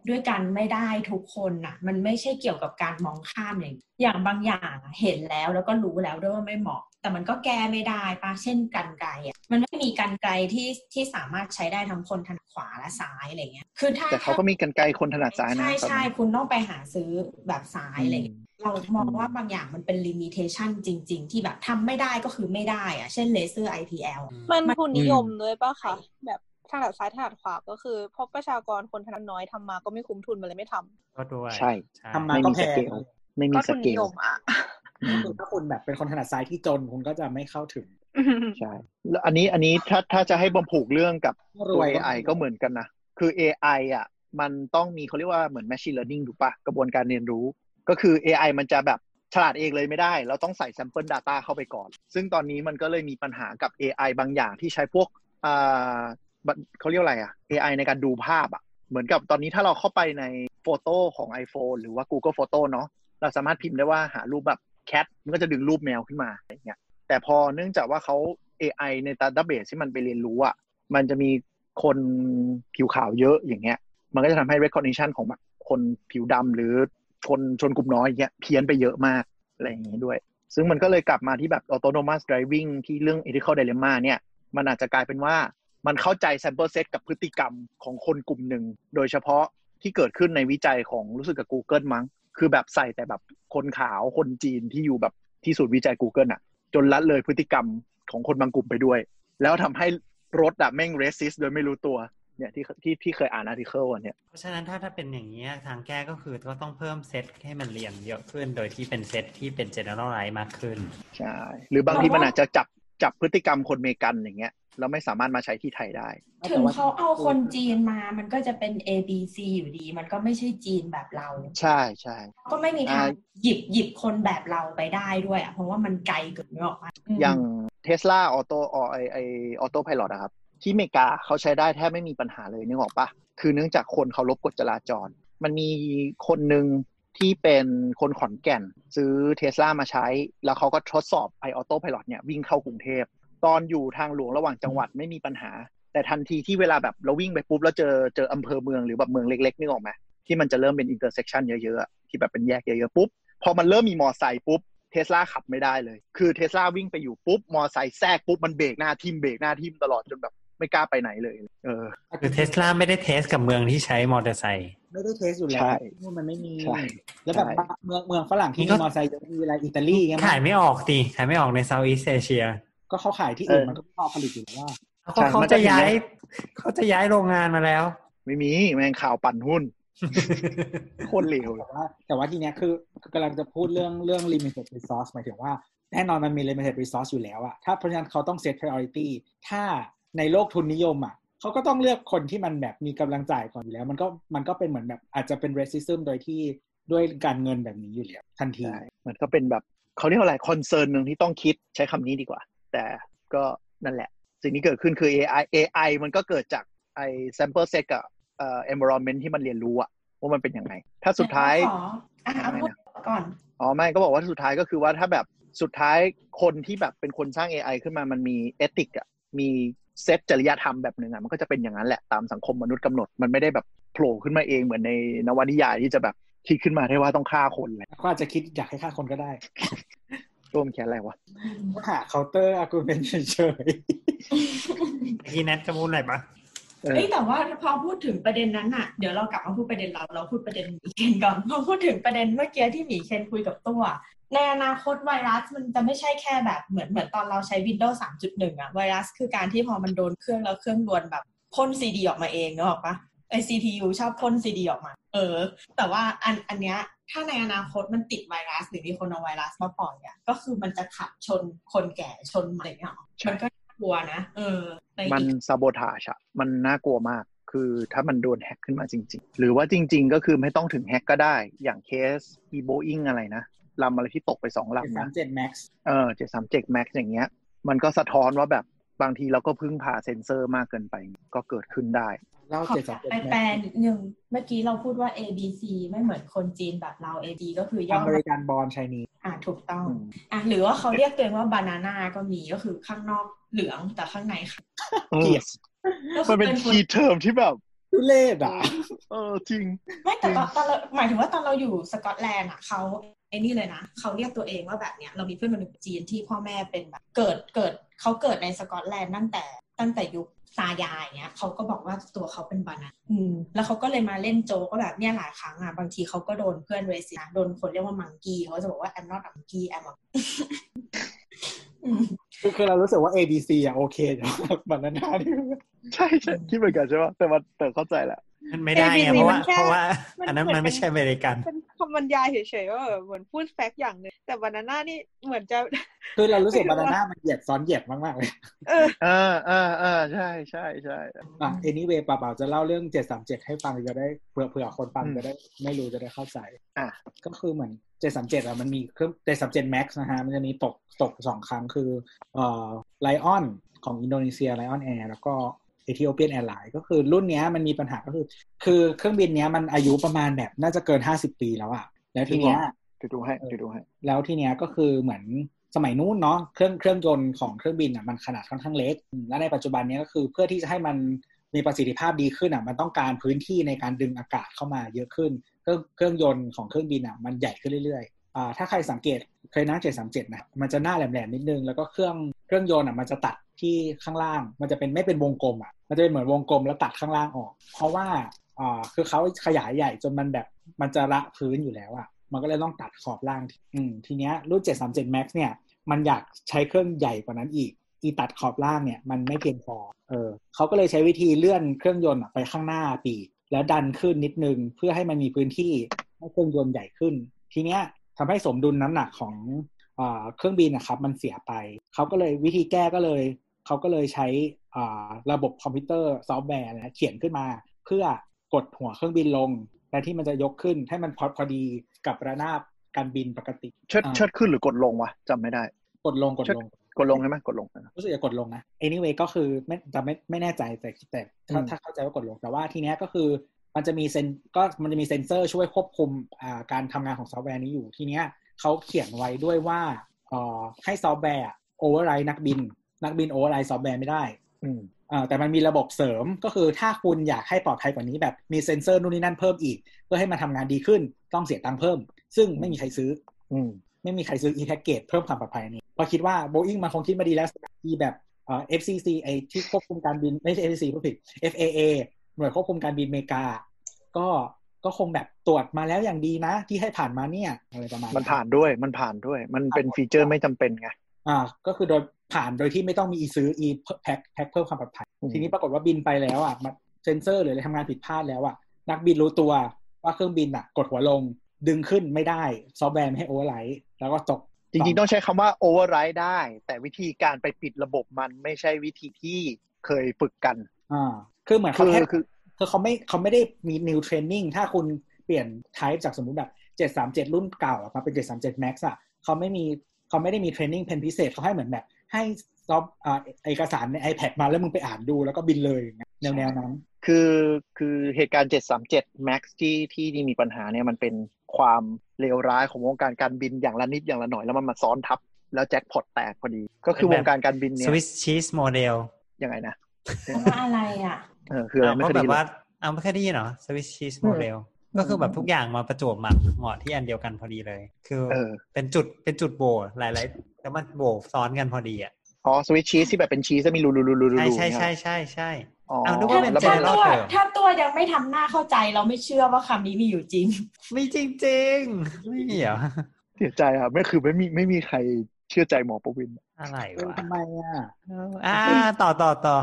ด้วยกันไม่ได้ทุกคนน่ะ มันไม่ใช่เกี่ยวกับการมองข้ามอย่าง อย่างบางอย่างอะเห็นแล้วแล้วก็รู้แล้วด้วยว่าไม่เหมาะ แต่มันก็แก้ไม่ได้ปะเช่นกันไกรอะมันไม่มีกันไกรที่ที่สามารถใช้ได้ทั้งคนถนัดขวาและซ้ายอะไรเงี้ยคือถ้าแต่เขาก็มีกันไกลคนถนัดซ้ายนะใช่ตอนใช่นี้คุณต้องไปหาซื้อแบบซ้ายอะไรอืเงี้ยมเรามองว่าบางอย่างมันเป็นลิมิเ t ชันจริง ๆ ที่แบบทำไม่ได้ก็คือไม่ได้อะเช่นเลเซอร์ IPL อะมันมันทุนนิยมด้วยป่ะคะแบบถนัดซ้ายถนัดขวาก็คือเพราะประชากรคนถนัดน้อยทำมาก็ไม่คุ้มทุนมันเลยไม่ทำก็ด้วยใช่ทำมาไม่ก็มีแพสงเกลไม่มีก็สทุนเกนิยลมอะคือ ถ้าคุณแบบเป็นคนถนัดซ้ายที่จนคุณก็จะไม่เข้าถึงใช่แล้วอันนี้อันนี้ถ้าถ้าจะให้บอมผูกเรื่องกับรตัววย AI ก็เหมือนกันนะ คือ AI อะ มันต้องมีเขาเรียกว่าเหมือน machine learning ถูกปะกระบวนการเรียนรู้ ก็คือ AI มันจะแบบฉลาดเองเลยไม่ได้ เราต้องใส่ sample data เข้าไปก่อน ซึ่งตอนนี้มันก็เลยมีปัญหากับ AI บางอย่างที่ใช้พวกอ่าบัเขาเรียกอะไรอะ AI ในการดูภาพอะ เหมือนกับตอนนี้ถ้าเราเข้าไปในโฟโต้ของ iPhone หรือว่า Google Photo เนาะเราสามารถพิมพ์ได้ว่าหารูปแบบ แคทมันก็จะดึงรูปแมวขึ้นมาอย่างเงี้ยแต่พอเนื่องจากว่าเขา AI ใน database ที่มันไปเรียนรู้อะมันจะมีคนผิวขาวเยอะอย่างเงี้ย มันก็จะทำให้ recognition ของแบบคนผิวดำหรือชนชนกลุ่มน้อยอย่างเงี้ยเพี้ยนไปเยอะมากอะไรอย่างเงี้ยด้วย ซึ่งมันก็เลยกลับมาที่แบบ autonomous driving ที่เรื่อง ethical dilemma เนี่ย มันอาจจะกลายเป็นว่ามันเข้าใจ sample set กับพฤติกรรมของคนกลุ่มหนึ่ง โดยเฉพาะที่เกิดขึ้นในวิจัยของรู้สึกกับ Google มั้ง คือแบบใส่แต่แบบคนขาวคนจีนที่อยู่แบบที่ศูนย์วิจัย Google อะ จนละเลยพฤติกรรมของคนบางกลุ่มไปด้วย แล้วทำให้รถอะแม่ง racist โดยไม่รู้ตัวเนี่ยที่ที่ที่เคยอ่านอาร์ติเคิลอันเนี้ยเพราะฉะนั้นถ้าถ้าเป็นอย่างนี้ยทางแก้ก็คือก็ต้องเพิ่มเซตให้มันเรียนเยอะขึ้น โดยที่เป็นเซตที่เป็น generalize มากขึ้น ใช่ หรือบางทีมันอาจจะจับ จับพฤติกรรมคนเมกันอย่างเงี้ยแล้วไม่สามารถมาใช้ที่ไทยได้ ถึงเขาเอาคนจีนมา มันก็จะเป็น A B C อยู่ดี มันก็ไม่ใช่จีนแบบเรา ใช่ใช่ก็ไม่มีทางอ่าหยิบหยิบคนแบบเราไปได้ด้วยอะเพราะว่ามันไกลเกินไม่ออกมาอย่าง Tesla auto ไอไอ autopilot อะครับ ที่อเมริกาเขาใช้ได้แทบไม่มีปัญหาเลยนึกออกปะคือเนื่องจากคนเคารพกฎจราจร มันมีคนหนึ่ง ที่เป็นคนขอนแก่น ซื้อเทสลามาใช้ แล้วเขาก็ทดสอบไอ autopilot เนี่ยวิ่งเข้ากรุงเทพ ตอนอยู่ทางหลวงระหว่างจังหวัดไม่มีปัญหา แต่ทันทีที่เวลาแบบเราวิ่งไปปุ๊บแล้วเจอเจออำเภอเมืองหรือแบบเมืองเล็กๆนึกออกไหมที่มันจะเริ่มเป็น intersection เยอะๆอะที่แบบเป็นแยกเยอะๆปุ๊บพอมันเริ่มมีมอไซค์ปุ๊บเทสลาขับไม่ได้เลย คือเทสลาวิ่งไปอยู่ปุ๊บ มอไซค์แทรกปุ๊บ มันเบรกหน้าทิมเบรกหน้าทิมตลอดจนแบบ ไม่กล้าไปไหนเลย เออคือเทสลาไม่ได้ test กับเมืองที่ใช้มอเตอร์ไซค์ไม่ได้ test อยู่แล้วใช่มันไม่มีใช่แล้วแบบใช่เมืองเมืองฝรั่งที่นี่มีก็มอเตอร์ไซค์เยอะมีอะไรอิตาลีเงี้ยขายไม่ออกดิขายไม่ออกใน Southeast Asiaก็เขาขายที่อื่นเออมันก็พอผลิตอยู่แล้วว่าเขาก็เขาจะย้ายเขาจะย้ายโรงงานมาแล้ว ไม่มีแม่งข่าวปั่นหุ้นโคตรเลวเลยแต่ว่าแต่ว่าทีเนี้ยคือกำลังจะพูดเรื่องเรื่อง limited resource หมายถึงว่า แน่นอนมันมี limited resource อยู่แล้วอะถ้าเพราะฉะนั้นเขาต้อง set priority ถ้า ในโลกทุนนิยมอะเขาก็ต้องเลือกคนที่มันแบบมีกำลังจ่ายก่อนอยู่แล้ว มันก็มันก็เป็นเหมือนแบบอาจจะเป็น racism โดยที่ด้วยการเงินแบบนี้อยู่แล้วทันทีใช่มันก็เป็นแบบเขาเรียกว่าอะไรคอนเซิร์นหนึ่งที่ต้องคิดใช้คำนี้ดีกว่า แต่ก็นั่นแหละ สิ่งที่เกิดขึ้นคือ AI AI มันก็เกิดจากไอ้ sample set กับเอ่อ environment ที่มันเรียนรู้อะว่ามันเป็นยังไง ถ้าสุดท้ายขออะเอาพูดก่อนอ๋อไม่ก็บอกว่าสุดท้ายก็คือว่าถ้าแบบสุดท้ายคนที่แบบเป็นคนสร้าง AI ขึ้นมามันมีเอติกอะมี เซตจริยธรรมแบบหนึ่งอะมันก็จะเป็นอย่างนั้นแหละตามสังคมมนุษย์กำหนดมันไม่ได้แบบโผล่ขึ้นมาเองเหมือนในนวนิยายที่จะแบบคิดขึ้นมาได้ว่าต้องฆ่าคนเลยก็อาจจะคิดอยากให้ฆ่าคนก็ได้ร่วมแค่อะไรวะก็หา counter argument เฉยพี่แนทจะพูดอะไรปะเออเอ้ยแต่ว่าพอพูดถึงประเด็นนั้นอะเดี๋ยวเรากลับมาพูดประเด็นเราเราพูดประเด็นหมีเคนก่อนพอพูดถึงประเด็นเมื่อกี้ที่หมีเคนคุยกับตัว ในอนาคตไวรัสมันจะไม่ใช่แค่แบบเหมือนเหมือนตอนเราใช้ Windows 3.1อะไวรัสคือการที่พอมันโดนเครื่องแล้วเครื่องดวนแบบพ่นซีดีออกมาเองเนอะปะไอ CPU ชอบพ่นซีดีออกมา เออ แต่ว่าอันอันเนี้ยถ้าในอนาคตมันติดไวรัสหรือมีคนเอาไวรัสมาปล่อยอะก็คือมันจะขับชนคนแก่ชนอะไรเงี้ยมันก็น่ากลัวนะเออมัน sabotage อะมันน่ากลัวมากคือถ้ามันโดน hack ขึ้นมาจริง ๆ หรือว่าจริง ๆ ก็คือไม่ต้องถึง hack ก็ได้ อย่างเคสอีโบอิงอะไรนะ ลำอะไรที่ตกไปสองๆลำนะ37 max เออเจ็ดสามเจ็ด Max อย่างเงี้ย มันก็สะท้อนว่าแบบบางทีเราก็พึ่งพาเซ็นเซอร์มากเกินไปก็เกิดขึ้นได้เล่าขอเจ็ดสามเจ็ดไปแปลนิดนึงเมื่อกี้เราพูดว่า A B C ไม่เหมือนคนจีนแบบเรา A B ก็คือย่ออเมริกันบอลชายนีอ่าถูกต้องอืมอะหรือว่าเขาเรียกตัวเองว่าบานาน่าก็มีก็คือข้างนอกเหลืองแต่ข้างในขาวเกลียดก็คืมัอนเป็นเป็นคีย์เทอมที่แบบทุเรศอะ เออจริง ไม่แต่ตอนตอนเราหมายถึงว่าตอนเราอยู่สกอตแลนด์อะเขา ไอ้นี่เลยนะเขาเรียกตัวเองว่าแบบเนี้ยเรามีเพื่อนคนหนึ่งจีนที่พ่อแม่เป็นแบบเกิดเกิดเขาเกิดในสกอตแลนด์ตั้งแต่ตั้งแต่ยุคซายาอย่างเงี้ยเขาก็บอกว่าตัวเขาเป็นบานาอืมแล้วเขาก็เลยมาเล่นโจกก็แบบเนี่ยหลายครั้งอะบางทีเขาก็โดนเพื่อนเรสินะโดนคนเรียกว่ามังกี้เขาจะบอกว่า I'm not a monkey I'm a อืมคือคือเรารู้สึกว่า A B C อะโอเคแต่ว่าบานาน่านี่ใช่ใช่คิดเหมือนกันใช่ปะแต่ว่าแต่เข้าใจแหละ มันไม่ได้ไง ABC เพราะว่ามันแค่เพราะว่ามันอันนั้นเหมืมัอนนไม่ใช่อเมริกันเป็นคำบรรยายเฉยๆว่าแบบเหมือนพูดแฟกต์อย่างหนึ่งแต่บานาน่านี่เหมือนจะ คือเรารู้สึกไม่รู้ว่า banana มันเหยียดซ้อนเหยียดมากๆเลยเออเออเออเออใช่ใช่ใช่อะ anyway ป่าเปาจะเล่าเรื่องเจ็ดสามเจ็ดให้ฟังจะได้เผื่อเผื่อคนฟังอืมจะได้ไม่รู้จะได้เข้าใจ อะก็คือเหมือนเจ็ดสามเจ็ดอะมันมีเครื่องเจ็ดสามเจ็ด MAX นะฮะมันจะมีตกตกสองครั้งคือเอ่อ Lion ของอินโดนีเซีย Lion Air แล้วก็ Ethiopian Airlines ก็คือรุ่นเนี้ยมันมีปัญหาก็คือ คือเครื่องบินเนี้ยมันอายุประมาณแบบน่าจะเกินห้าสิบปีแล้วอะแล้วทีเนี้ยเดี๋ยวดูให้เดี๋ยวดูให้แล้วทีเนี้ยก็คือเหมือนสมัยนู้นเนาะเครื่องเครื่องยนต์ของเครื่องบินอะมันขนาดค่อนข้างเล็กอืมและในปัจจุบันเนี้ยก็คือเพื่อที่จะให้มันมีประสิทธิภาพดีขึ้นอะมันต้องการพื้นที่ในการดึงอากาศเข้ามาเยอะขึ้น เครื่องเครื่องยนต์ของเครื่องบินอะมันใหญ่ขึ้นเรื่อยๆ อ่าถ้าใครสังเกตเคยนั่ง737นะมันจะหน้าแหลมๆนิดนึง แล้วก็เครื่องเครื่องยนต์อะมันจะตัดที่ข้างล่าง มันจะเป็นไม่เป็นวงกลมอะมันจะเป็นเหมือนวงกลมแล้วตัดข้างล่างออก เพราะว่าอ่าคือเขาขยายใหญ่จนมันแบบมันจะระพื้นอยู่แล้วอะมันก็เลยต้องตัดขอบล่างทีอืมทีเนี้ยรุ่น737 Max เนี่ยมันอยากใช้เครื่องใหญ่กว่านั้นอีกอีตัดขอบล่างเนี่ยมันไม่เพียงพอเออเขาก็เลยใช้วิธีเลื่อนเครื่องยนต์ไปข้างหน้าปีกแล้วดันขึ้นนิดนึงเพื่อให้มันมีพื้นที่ให้เครื่องยนต์ใหญ่ขึ้น ทีเนี้ย ทำให้สมดุลน้ำหนักของอ่าเครื่องบินนะครับ มันเสียไป เขาก็เลยวิธีแก้ก็เลย เขาก็เลยใช้อ่าระบบคอมพิวเตอร์ซอฟต์แวร์นะเขียนขึ้นมา เพื่อกดหัวเครื่องบินลงแทนที่มันจะยกขึ้นให้มันพอพอดีกับระนาบการบินปกติ เชิดอ่าเชิดขึ้นหรือกดลงวะจำไม่ได้ กดลงกดลงกดลงใช่ไหมกดลงนะรู้สึกจะกดลงนะ anyway ก็คือไม่จะไม่ไม่แน่ใจแต่แต่ถ้าอืมถ้าเข้าใจว่ากดลงแต่ว่าทีเนี้ยก็คือ มันจะมีเซนก็มันจะมีเซนเซอร์ช่วยควบคุมอ่าการทำงานของซอฟต์แวร์นี้อยู่ทีเนี้ยเขาเขียนไว้ด้วยว่าเอ่อให้ซอฟต์แวร์โอเวอร์ไรนักบิน นักบินโอเวอร์ไรซอฟต์แวร์ไม่ได้อืมอ่าแต่มันมีระบบเสริมก็คือถ้าคุณอยากให้ปลอดภัยกว่านี้แบบมีเซนเซอร์นู่นนี่นั่นเพิ่มอีก เพื่อให้มันทำงานดีขึ้นต้องเสียตังค์เพิ่ม ซึ่งไม่มีใครซื้อ อืมไม่มีใครซื้อ อี package เพิ่มความปลอดภัยอันนี้เพราะคิดว่า Boeing มันคงคิดมาดีแล้วที่แบบเอ่อ FCC ไอที่ควบคุมการบินไม่ใช่ FCC พูดผิด FAA หน่วยควบคุมการบินอเมริกา ก็ก็คงแบบตรวจมาแล้วอย่างดีนะ ที่ให้ผ่านมาเนี่ยอะไรประมาณมันผ่านด้วยมันผ่านด้วย มันเป็นฟีเจอร์ไม่จำเป็นไงอ่า ก็คือโดยผ่านโดยที่ไม่ต้องมี e ซื้อ e แพ็คแพ็คเพิ่มความปลอดภัยอืมทีนี้ปรากฏว่าบินไปแล้วอะมันเซนเซอร์หรืออะไรทำงานผิดพลาดแล้วอะนักบินรู้ตัวว่าเครื่องบินอะ กดหัวลงดึงขึ้นไม่ได้ ซอฟต์แวร์ไม่ให้ override แล้วก็ตก จริงๆ ต้องใช้คำว่า override ได้ แต่วิธีการไปปิดระบบมันไม่ใช่วิธีที่เคยฝึกกัน อ่า คือเหมือนคืเขาแค่คือคือเขาไม่เขาไม่ได้มี new training ถ้าคุณเปลี่ยน type จากสมมุติแบบ737รุ่นเก่าอะมาเป็น737 max อะเขาไม่มีเขาไม่ได้มี training เพนพิเศษเขาให้เหมือนแบบ ให้ซอฟอ่าเอกสารใน iPad มาแล้วมึงไปอ่านดูแล้วก็บินเลยอย่างเงี้ยแนวแนวนั้น คือคือเหตุการณ์737 Max ที่ที่ที่มีปัญหาเนี่ยมันเป็นความเลวร้ายของวงการการบินอย่างละนิดอย่างละหน่อยแล้วมันมาซ้อนทับ แล้วแจ็คพอตแตกพอดี ก็คือวงการการบินสเนี่ยวิสชีสโมเดลยังไงนะว่าอะไรอะ เออคืออะไรไม่ก็เคยแบได้บยินว่าเอาไม่เคยได้ยินเหรอสวิสชีสโมเดลก็คือแบบทุกอย่างมาประจวบหมักเหมาะที่อันเดียวกันพอดีเลย คือเออเป็นจุดเป็นจุดโบหลายๆแล้วมันโบซ้อนกันพอดีอะอ๋อสวิตชีสที่แบบเป็นชีสจะมีรูรูรูรูรูใช่รูใช่เนี่ยใช่ใช่ใช่อ๋อเอานึกว่าเป็นแล้วถ้ามัน general ตัว term ถ้าตัวยังไม่ทำหน้าเข้าใจเราไม่เชื่อว่าคำนี้มีอยู่จริง ไม่จริงจริงๆไม่มีเหรอเสียใจอะไม่คือไม่มีไม่มีใครเชื่อใจหมอประวินอะไรเออวะทำไมอะเอออ่าต่อต่อต่อ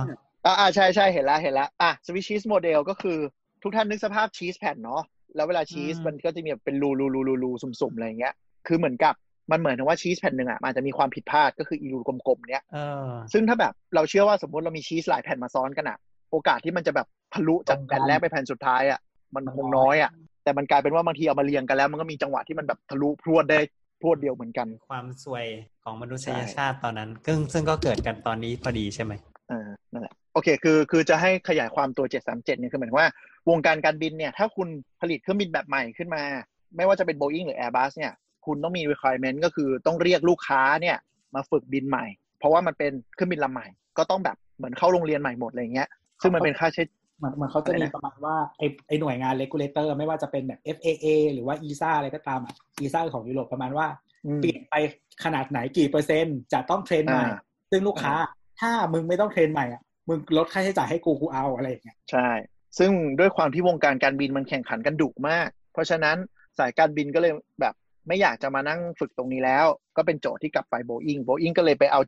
อ่าอ่าใช่ใช่เห็นแล้วเห็นแล้วอะสวิตชีสโมเดลก็คือทุกท่านนึกสภาพชีสแผ่นเนาะแล้วเวลาชีสอืมมันก็จะมีแบบเป็นรูรูรูรูรูสุ่มๆอะไรอย่างเงี้ย คือเหมือนกับมันเหมือนถึงว่าชีสแผ่นหนึ่งอะมันอาจจะมีความผิดพลาดก็คืออีรูกลมๆเนี้ยเออซึ่งถ้าแบบเราเชื่อว่าสมมติเรามีชีสหลายแผ่นมาซ้อนกันอะ โอกาสที่มันจะแบบทะลุจากแผ่นแรกไปแผ่นสุดท้ายอะมันคงน้อยอะแต่มันกลายเป็นว่าบางทีเอามาเรียงกันแล้ว มันก็มีจังหวะที่มันแบบทะลุพรวดได้พรวดเดียวเหมือนกัน ความซวยของมนุษยชาติตอนนั้นซึ่งซึ่งก็เกิดกันตอนนี้พอดีใช่ไหมอ่านั่นแหละ โอเคคือคือจะให้ขยายความตัว 737 เนี่ยคือหมายถึงว่า วงการการบินเนี่ยถ้าคุณผลิตเครื่องบินแบบใหม่ขึ้นมา ไม่ว่าจะเป็น Boeing หรือ Airbus เนี่ยคุณต้องมี requirement ก็คือต้องเรียกลูกค้าเนี่ยมาฝึกบินใหม่ เพราะว่ามันเป็นเครื่องบินลำใหม่ ก็ต้องแบบเหมือนเข้าโรงเรียนใหม่หมดอะไรเงี้ยซึ่งมันเป็นค่าใช้เหมือนเหมือนเขาจะอะไรมีนะประมาณว่าไอไอหน่วยงาน regulator ไม่ว่าจะเป็นแบบ FAA หรือว่า ESA อะไรก็ตามอะ ESA ของยุโรปประมาณว่าอืมเปลี่ยนไปขนาดไหนกี่เปอร์เซ็นต์จะต้อง train ใหม่อ่าซึ่งลูกค้าถ้ามึงไม่ต้อง train ใหม่อะ มึงลดค่าใช้จ่ายให้กูกูเอาอะไรอย่างเงี้ยใช่ ซึ่งด้วยความที่วงการการบินมันแข่งขันกันดุมาก เพราะฉะนั้นสายการบินก็เลยแบบไม่อยากจะมานั่งฝึกตรงนี้แล้ว ก็เป็นโจทย์ที่กลับไปโบอิงโบอิงก็เลยไปเอา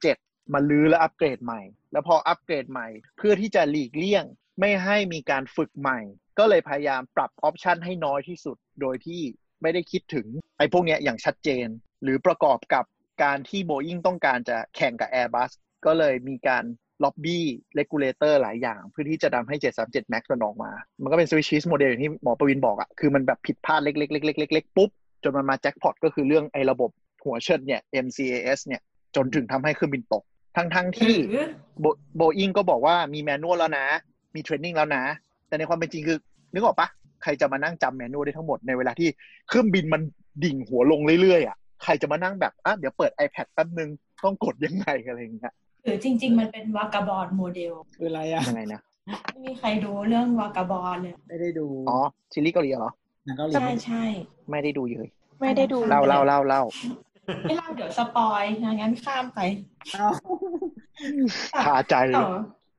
737 มารื้อและอัปเกรดใหม่ แล้วพออัปเกรดใหม่ เพื่อที่จะหลีกเลี่ยง ไม่ให้มีการฝึกใหม่ ก็เลยพยายามปรับ option ให้น้อยที่สุด โดยที่ไม่ได้คิดถึงไอ้พวกเนี้ยอย่างชัดเจน หรือประกอบกับการที่ Boeing ต้องการจะแข่งกับ Airbus ก็เลยมีการ ล็อบบี้ regulator หลายอย่าง เพื่อที่จะทำให้ 737 MAX มันออกมา มันก็เป็น Swiss cheese model อย่างที่หมอประวินบอกอะคือมันแบบผิดพลาดเล็กๆๆๆๆปุ๊บ จนมันมาแจ็คพอตก็คือเรื่องไอ้ระบบหัวเชิดเนี่ย MCAS เนี่ย จนถึงทำให้เครื่องบินตก ทั้งๆที่หรือโบอิงก็บอกว่ามี manual แล้วนะ มี training แล้วนะ แต่ในความเป็นจริงคือ นึกออกปะใครจะมานั่งจำ manual ได้ทั้งหมดในเวลาที่เครื่องบินมันดิ่งหัวลงเรื่อยๆอะใครจะมานั่งแบบอะเดี๋ยวเปิด iPad แป๊บนึงต้องกดยังไงอะไรอย่างเงี้ย หรือจริง ๆ มันเป็น Vagabond model คืออะไรอะยังไงนะไม่มีใครดูเรื่อง Vagabond เลย ไม่ได้ดูอ๋อซีรีส์เกาหลีเหรอหนังเกาหลีใช่ใช่ไม่ได้ดูเลยไม่ได้ดูเล่าเล่าเล่าเล่าไม่เล่าเดี๋ยวสปอยงั้นข้ามไปอ้าวคาใจแต่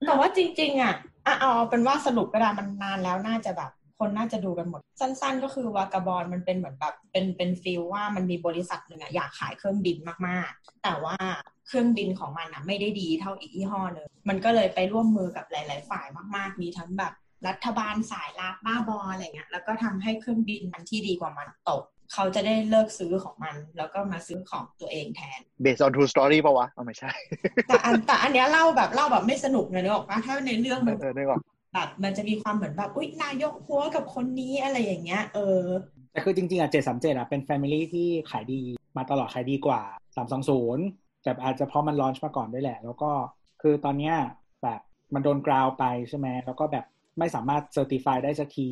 แต่ว่าจริงๆอะอะเอาเป็นว่าสรุปก็ได้มันนานแล้วน่าจะแบบ คนน่าจะดูกันหมด สั้น ๆ ก็คือวากาบอลมันเป็นเหมือนแบบเป็นเป็นฟีลว่ามันมีบริษัทหนึ่งอะอยากขายเครื่องบินมากๆ แต่ว่า เครื่องบินของมันอะไม่ได้ดีเท่าอีกยี่ห้อหนึงมันก็เลยไปร่วมมือกับหลาย ๆ ฝ่ายมากๆ มีทั้งแบบรัฐบาลสายลับบ้าบออะไรเงี้ยแล้วก็ทำให้เครื่องบินมันที่ดีกว่ามันตก เขาจะได้เลิกซื้อของมัน แล้วก็มาซื้อของตัวเองแทน based on true story ปะวะเอาไม่ใช่ แต่อันแต่อันเนี้ยเล่าแบบเล่าแบบไม่สนุกเลยนึกออกปะถ้าในเรื่องมันเออนึกออกแบบมันจะมีความเหมือนแบบอุ้ยนายกหัวกับคนนี้อะไรอย่างเงี้ยเออแต่คือจริงๆอะเจ็ดสามเจ็ดอะเป็นแฟมิลี่ที่ขายดีมาตลอดขายดีกว่าสามสองศูนย์ แต่อาจจะเพราะมันลอนช์มาก่อนด้วยแหละ แล้วก็คือตอนเนี้ยแบบมันโดนกราวไปใช่ไหมแล้วก็แบบไม่สามารถเซอร์ติฟายได้สักที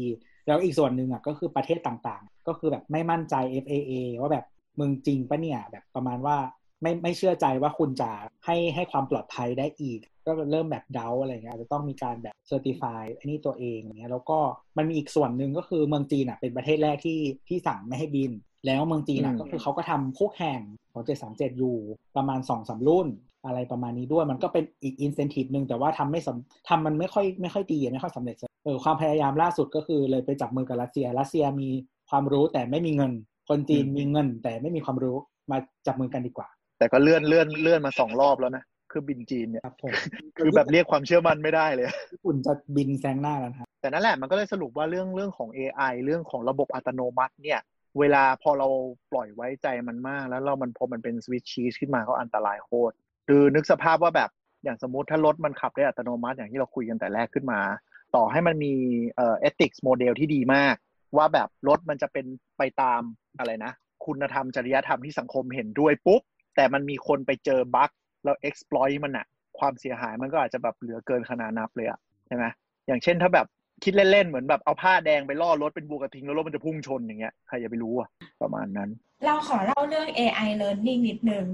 แล้วอีกส่วนหนึ่งอะก็คือประเทศต่างๆ ก็คือแบบไม่มั่นใจ FAA ว่าแบบมึงจริงปะเนี่ยแบบประมาณว่าไม่ไม่เชื่อใจว่าคุณจะให้ให้ความปลอดภัยได้อีก ก็เริ่มแบบเดาอะไรเงี้ยอาจจะต้องมีการแบบเซอร์ติฟายอันนี้ตัวเองอย่างเงี้ยแล้วก็มันมีอีกส่วนหนึ่งก็คือเมืองจีนอะเป็นประเทศแรกที่ที่สั่งไม่ให้บิน แล้วเมืองจีนอ่ะ อืม ก็คือเขาก็ทำคู่แข่งของ 737 อยู่ประมาณ2อสารุ่น อะไรประมาณนี้ด้วยมันก็เป็นอีกอินเซนティブหนึ่งแต่ว่าทำไม่สำทำมันไม่ค่อยไม่ค่อยดีไม่ค่อยสำเร็จเออความพยายามล่าสุดก็คือเลยไปจับมือกับรัสเซียรัสเซียมีความรู้แต่ไม่มีเงิน คนจีนมีเงิน แต่ไม่มีความรู้มาจับมือกันดีกว่า แต่ก็เลื่อนเลื่อนเลื่อนมาสองรอบแล้วนะคือบินจีนเนี่ย ครับผม คือแบบเรียกความเชื่อมั่นไม่ได้เลย ญี่ปุ่นจะบินแซงหน้ากันครับ แต่นั่นแหละมันก็เลยสรุปว่าเรื่องเรื่องของ AI เรื่องของระบบอัตโนมัติเนี่ย เวลาพอเราปล่อยไว้ใจมันมาก แล้วเรามันพอมันเป็นสวิตช์ชีสขึ้นมาก็อันตรายโคตรคือนึกสภาพว่าแบบอย่างสมมติถ้ารถมันขับได้อัตโนมัติอย่างที่เราคุยกันแต่แรกขึ้นมา ต่อให้มันมีเอ่อ ethics model ที่ดีมาก ว่าแบบรถมันจะเป็นไปตามอะไรนะ คุณธรรมจริยธรรมที่สังคมเห็นด้วยปุ๊บ แต่มันมีคนไปเจอบั๊กแล้ว exploit มันอะความเสียหายมันก็อาจจะแบบเหลือเกินขนาดนับเลยอะใช่ไหมอย่างเช่นถ้าแบบ คิดเล่นๆ เหมือนแบบเอาผ้าแดงไปล่อรถเป็นบูกระทิงแล้วรถมันจะพุ่งชนอย่างเงี้ยใครจะไปรู้อะประมาณนั้น เราขอเล่าเรื่อง AI learning นิดนึง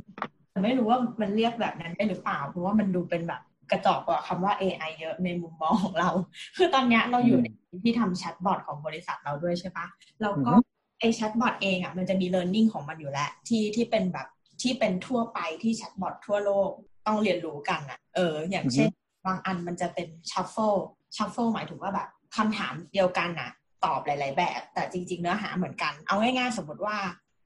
แต่ไม่รู้ว่ามันเรียกแบบนั้นได้หรือเปล่า เพราะว่ามันดูเป็นแบบกระจอกกว่าคำว่า AI เยอะในมุมมองของเรา คือตอนเนี้ยเราอยู่ในที่ทำแชทบอทของบริษัทเราด้วยใช่ปะแล้วก็อือฮึไอแชทบอทเองอะมันจะมี learning ของมันอยู่แล้วที่ที่เป็นแบบที่เป็นทั่วไปที่แชทบอททั่วโลกต้องเรียนรู้กันอะ เออ อย่างเช่น บางอันมันจะเป็น shuffle shuffle หมายถึงว่าแบบคำถามเดียวกันน่ะตอบหลาย ๆ แบบ แต่จริง ๆ เนื้อหาเหมือนกัน เอาง่ายๆ สมมติว่า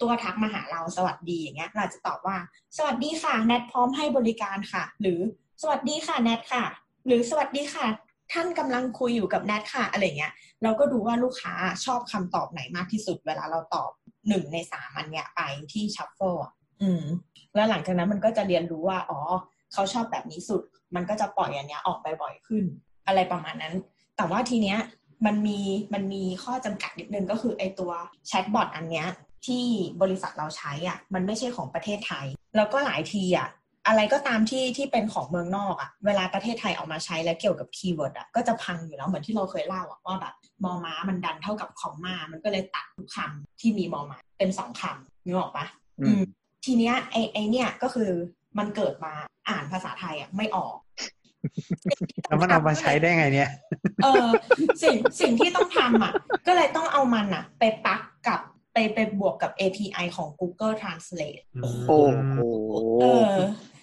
ตัวทักมาหาเราสวัสดีอย่างเงี้ย เราจะตอบว่า สวัสดีค่ะแนทพร้อมให้บริการค่ะ หรือสวัสดีค่ะแนทค่ะ หรือสวัสดีค่ะ ท่านกำลังคุยอยู่กับแนทค่ะอะไรเงี้ย เราก็ดูว่าลูกค้าชอบคำตอบไหนมากที่สุด เวลาเราตอบหนึ่งในสามอันเนี้ยไปที่ shuffle อืม แล้วหลังจากนั้นมันก็จะเรียนรู้ว่า อ๋อ เขาชอบแบบนี้สุด มันก็จะปล่อยอันเนี้ยออกไปบ่อยขึ้น อะไรประมาณนั้น แต่ว่าทีเนี้ยมันมีมันมีข้อจำกัดนิดนึงก็คือไอตัว chatbot อันเนี้ยที่บริษัทเราใช้อะมันไม่ใช่ของประเทศไทย แล้วก็หลายทีอะอะไรก็ตามที่ที่เป็นของเมืองนอกอะเวลาประเทศไทยเอามาใช้แล้วเกี่ยวกับ keyword อะก็จะพังอยู่แล้วเหมือนที่เราเคยเล่าอะว่าแบบมอม้ามันดันเท่ากับคอมมา มันก็เลยตัดทุกคำที่มีมอม้าเป็นสองคำนึกออกปะอืมทีเนี้ยไอไอเนี่ยก็คือมันเกิดมาอ่านภาษาไทยอะไม่ออก แล้วมันเอามาใช้ได้ไงเนี่ย เออสิ่งสิ่งที่ต้องทำอะ ก็เลยต้องเอามันอะ ไปปลักกับไปไปบวกกับ API ของ Google Translate โอ้โหเออ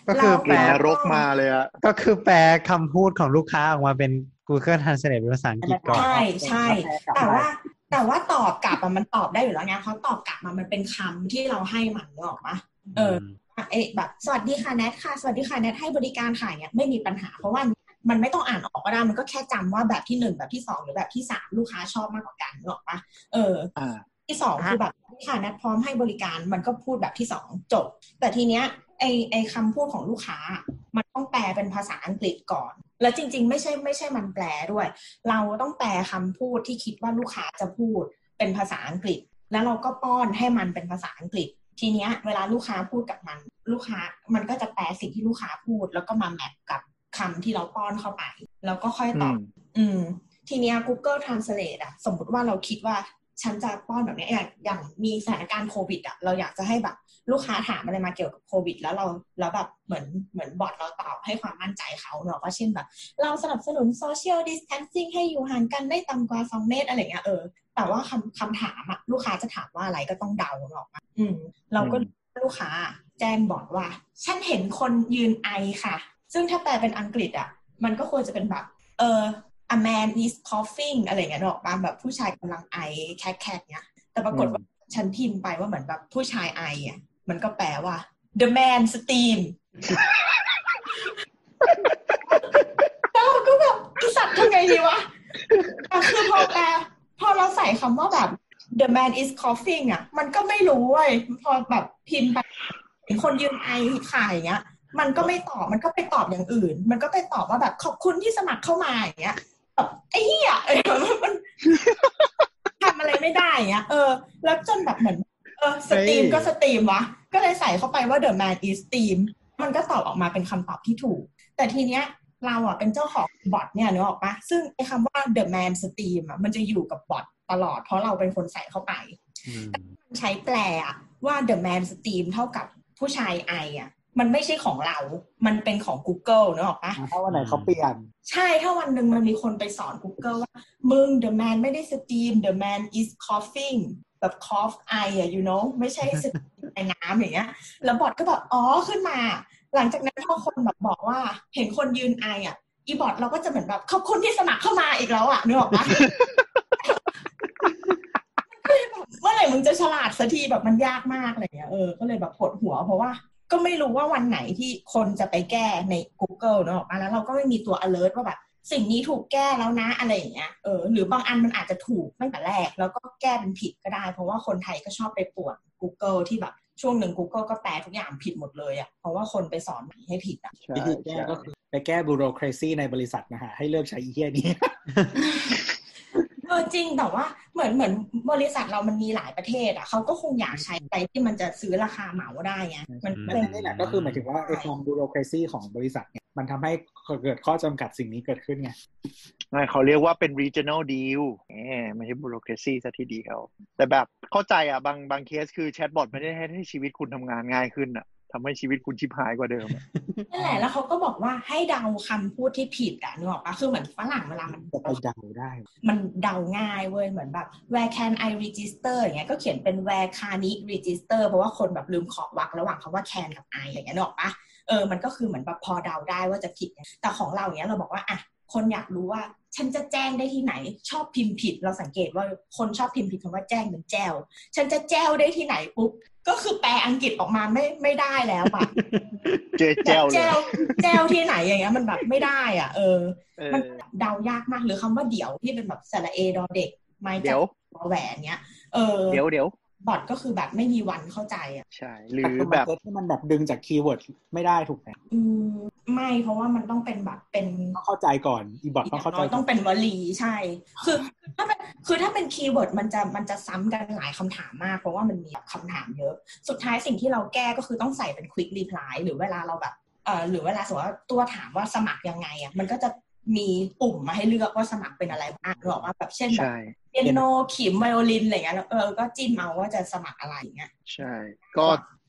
ก็คือเราแปลนรกมาเลยอะก็คือแปลคำพูดของลูกค้าออกมาเป็น Google Translate เป็นภาษาอังกฤษก่อน ใช่ใช่ แต่ว่าแต่ว่าตอบกลับอะมันตอบได้อยู่แล้วไงเพราะตอบกลับมามันเป็นคำที่เราให้มันนึกออกปะเออ เอะแบบสวัสดีค่ะแนทค่ะสวัสดีค่ะแนทให้บริการค่ะเนี่ยไม่มีปัญหาเพราะว่ามันไม่ต้องอ่านออกก็ได้มันก็แค่จำว่าแบบที่หนึ่งแบบที่สองหรือแบบที่สามลูกค้าชอบมากกว่ากันนึกออกปะเอออ่าที่สองคือแบบค่ะนัดพร้อมให้บริการมันก็พูดแบบที่สองจบ แต่ทีเนี้ยไอไอคำพูดของลูกค้า มันต้องแปลเป็นภาษาอังกฤษก่อน แล้วจริง ๆ ไม่ใช่ไม่ใช่มันแปลด้วย เราต้องแปลคำพูดที่คิดว่าลูกค้าจะพูดเป็นภาษาอังกฤษ แล้วเราก็ป้อนให้มันเป็นภาษาอังกฤษ ทีเนี้ยเวลาลูกค้าพูดกับมัน ลูกค้ามันก็จะแปลสิ่งที่ลูกค้าพูด แล้วก็มาแมทกับคำที่เราป้อนเข้าไป แล้วก็ค่อยตอบอืมอืม ทีเนี้ย Google Translate อะสมมติว่าเราคิดว่าฉันจะป้อนแบบเนี้ยอย่างอย่างมีสถานการณ์โควิดอะเราอยากจะให้แบบ ลูกค้าถามอะไรมาเกี่ยวกับโควิด แล้วเราแล้วแบบเหมือนเหมือนบอทเราตอบให้ความมั่นใจเขาเนาะว่าเช่นแบบ เราสนับสนุน social distancing ให้อยู่ห่างกันไม่ต่ำกว่าสองเมตรอะไรเงี้ยเออแต่ว่าคำคำถามอะลูกค้าจะถามว่าอะไรก็ต้องเดาเนาะ อืม เราก็อืมลูกค้าแจ้งบอทว่า ฉันเห็นคนยืนไอค่ะ ซึ่งถ้าแปลเป็นอังกฤษอะมันก็ควรจะเป็นแบบ เออ a man is coughing อะไรเงี้ยเนกอะแบบผู้ชายกำลังไอแคกๆเนี้ย แต่ปรากฏว่าฉันพิมพ์ไปว่าเหมือนแบบผู้ชายไออะ มันก็แปลว่า the man steam แล้วเราก็แบบไอสัตว์ทำไงดีวะแต่คือพอแปลพอเราใส่คำว่าแบบ the man is coughing อะ มันก็ไม่รู้เว้ยพอแบบพิมพ์ไปเห็นคนยืนไอค่ะอย่างเงี้ย มันก็ไม่ตอบมันก็ไปตอบอย่างอื่น มันก็ไปตอบว่าแบบขอบคุณที่สมัครเข้ามาอย่างเงี้ยแบบไอ้เหี้ยเออมันทำอะไรไม่ได้อย่างเงี้ยเออ แล้วจนแบบเหมือนเออ steam เฮ้ยก็ steam วะ ก็เลยใส่เข้าไปว่า the man is steam มันก็ตอบออกมาเป็นคำตอบที่ถูก แต่ทีเนี้ยเราอะเป็นเจ้าของบอทเนี่ยนึกออกปะซึ่งไอ้คำว่า the man steam อะมันจะอยู่กับบอท ตลอด เพราะเราเป็นคนใส่เข้าไปอืมใช้แปลอะว่า the man steam เท่ากับผู้ชายไออะมันไม่ใช่ของเรา มันเป็นของ Google นึกออกปะถ้าวันไหนเขาเปลี่ยน ใช่ ถ้าวันหนึ่งมันมีคนไปสอน Google ว่า มึง the man ไม่ได้ steam the man is coughing แบบ cough ไออะ you know ไม่ใช่ steam ไอน้ำอย่างเงี้ย แล้วบอทก็แบบ อ๋อ ขึ้นมา หลังจากนั้นพอคนแบบบอกว่า เห็นคนยืนไออะอีบอทเราก็จะเหมือนแบบ ขอบคุณที่สมัครเข้ามาอีกแล้วอะนึกออกปะ ก็เลยแบบเมื่อไห ร่มึงจะฉลาดสักทีแบบมันยากมากอะไรเงี้ยเออก็เลยแบบปวดหัวเพราะว่าก็ไม่รู้ว่าวันไหนที่คนจะไปแก้ใน Google เนอะมาแล้วเราก็ไม่มีตัว alert ว่าแบบสิ่งนี้ถูกแก้แล้วนะอะไรอย่างเงี้ย เออ หรือบางอันมันอาจจะถูกตั้งแต่แรก แล้วก็แก้เป็นผิดก็ได้ เพราะว่าคนไทยก็ชอบไปปวด Google ที่แบบช่วงหนึ่ง Google ก็แปลทุกอย่างผิดหมดเลยอะ่ะ เพราะว่าคนไปสอนให้ผิดอะใช่วิธีแก้ก็คือไปแก้บูโร c r a c y ในบริษัทนะฮะ ให้เลิกใช้อีเทียนี้เออจริงแต่ว่าเหมือนเหมือนบริษัทเรามันมีหลายประเทศอะเขาก็คงอยากใช้อะไรที่มันจะซื้อราคาเหมาได้ไงมันก็เลยนี่แหละก็คือหมายถึงว่าไอ้ความบูโร c r a c y ของบริษัทเนี่ยมันทำให้เกิดข้อจำกัดสิ่งนี้เกิดขึ้นไงไม่เขาเรียกว่าเป็น regional deal แหมไม่ใช่ bureaucracy ซะทีเดียวแต่แบบเข้าใจอะบางบางเคสคือแชทบอทไม่ได้ให้ให้ชีวิตคุณทำงานง่ายขึ้นอะ ทำให้ชีวิตคุณชิบหายกว่าเดิมอะนั่นแหละแล้วเขาก็บอกว่าให้เดาคำพูดที่ผิดอะนึกออกปะคือเหมือนฝรั่งเวลามันจะไปเดาได้ มันเดาง่ายเว้ยเหมือนแบบ where can I register อย่างเงี้ยก็เขียนเป็น where can I register เพราะว่าคนแบบลืมขอวักระหว่างคำว่า can กับ I อย่างเงี้ยนึกออกปะเออมันก็คือเหมือนแบบพอเดาได้ว่าจะผิดไงแต่ของเราอย่างเงี้ยเราบอกว่าอะคนอยากรู้ว่าฉันจะแจ้งได้ที่ไหน ชอบพิมพ์ผิด เราสังเกตว่าคนชอบพิมพ์ผิดคำว่าแจ้งเป็นแจวฉันจะแจ้วได้ที่ไหนปุ๊บ ก็คือแปลอังกฤษออกมาไม่ไม่ได้แล้วอะเจอแจ้วเลยแจวแจวที่ไหนอย่างเงี้ยมันแบบไม่ได้อะ เออเออมันเดายากมากหรือคำว่าเดี๋ยวที่เป็นแบบสระเอดอเด็กไม้เดี๋จัยวบแหวนเนี้ยเออเดี๋ยวเดี๋ยวบอทก็คือแบบไม่มีวันเข้าใจอะใช่ หรืแต่อคือแบมันบเซตที่มันแบบดึงจากคีย์เวิร์ดไม่ได้ถูกไหมอืม ไม่เพราะว่ามันต้องเป็นแบบเป็นต้องเข้าใจก่อนอี bot อต้องย่างเข้าใจน้อยต้องเป็นวลีใช่ คือถ้าเป็นคือถ้าเป็น keyword มันจะมันจะซ้ำกันหลายคำถามมาก เพราะว่ามันมีคำถามเยอะ สุดท้ายสิ่งที่เราแก้ก็คือต้องใส่เป็น quick reply หรือเวลาเราแบบเอ่อหรือเวลาสมมติว่าตัวถามว่าสมัครยังไงอะมันก็จะมีปุ่มมาให้เลือกว่าสมัครเป็นอะไรบ้างหรอกว่าแบบเช่นแบบใช่เปียโนขิมไวโอลินอะไรเงี้ยแล้วเออก็จิ้มเอาว่าจะสมัครอะไรอย่างเงี้ยใช่ ก็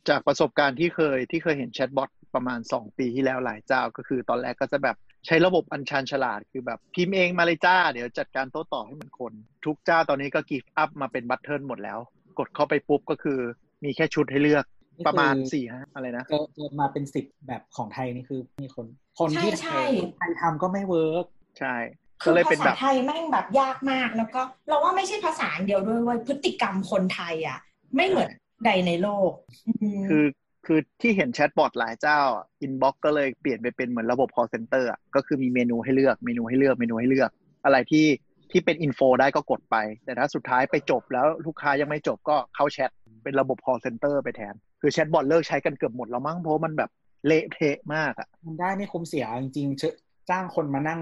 จากประสบการณ์ที่เคยที่เคยเห็น chatbot ประมาณสองปีที่แล้วหลายเจ้าก็คือตอนแรกก็จะแบบใช้ระบบอันชาญฉลาดคือแบบพิมพ์เองมาเลยจ้า เดี๋ยวจัดการโต้ตอบให้เหมือนคน ทุกเจ้าตอนนี้ก็ give up มาเป็น button หมดแล้ว กดเข้าไปปุ๊บก็คือมีแค่ชุดให้เลือกประมาณสี่ฮะอะไรนะเจอเจอมาเป็นสิบแบบของไทยนี่คือมีคน คนที่ใช่ไทยทำก็ไม่เวิร์กใช่คืก็อเลยเป็ภานแบษาบไทยแม่งแบบยากมากแล้วก็ เราว่าไม่ใช่ภาษาอย่างเดียวด้วยเว้ยพฤติกรรมคนไทยอะ ไม่เหมือนใดในโลกอืมคือ คือที่เห็น chatbot หลายเจ้า inbox ก็เลยเปลี่ยนไปเป็นเหมือนระบบ call center อะก็คือมีเมนูให้เลือกเมนูให้เลือกเมนูให้เลือก อะไรที่ที่เป็น info ได้ก็กดไป แต่ถ้าสุดท้ายไปจบแล้วลูกค้ายังไม่จบก็เข้าแชทเป็นระบบ call center ไปแทน คือ chatbot เลิกใช้กันเกือบหมดแล้วมั้งเพราะมันแบบเละเทะมากอะมันได้ไม่คุ้มเสียจริงๆเชจ้างคนมานั่ง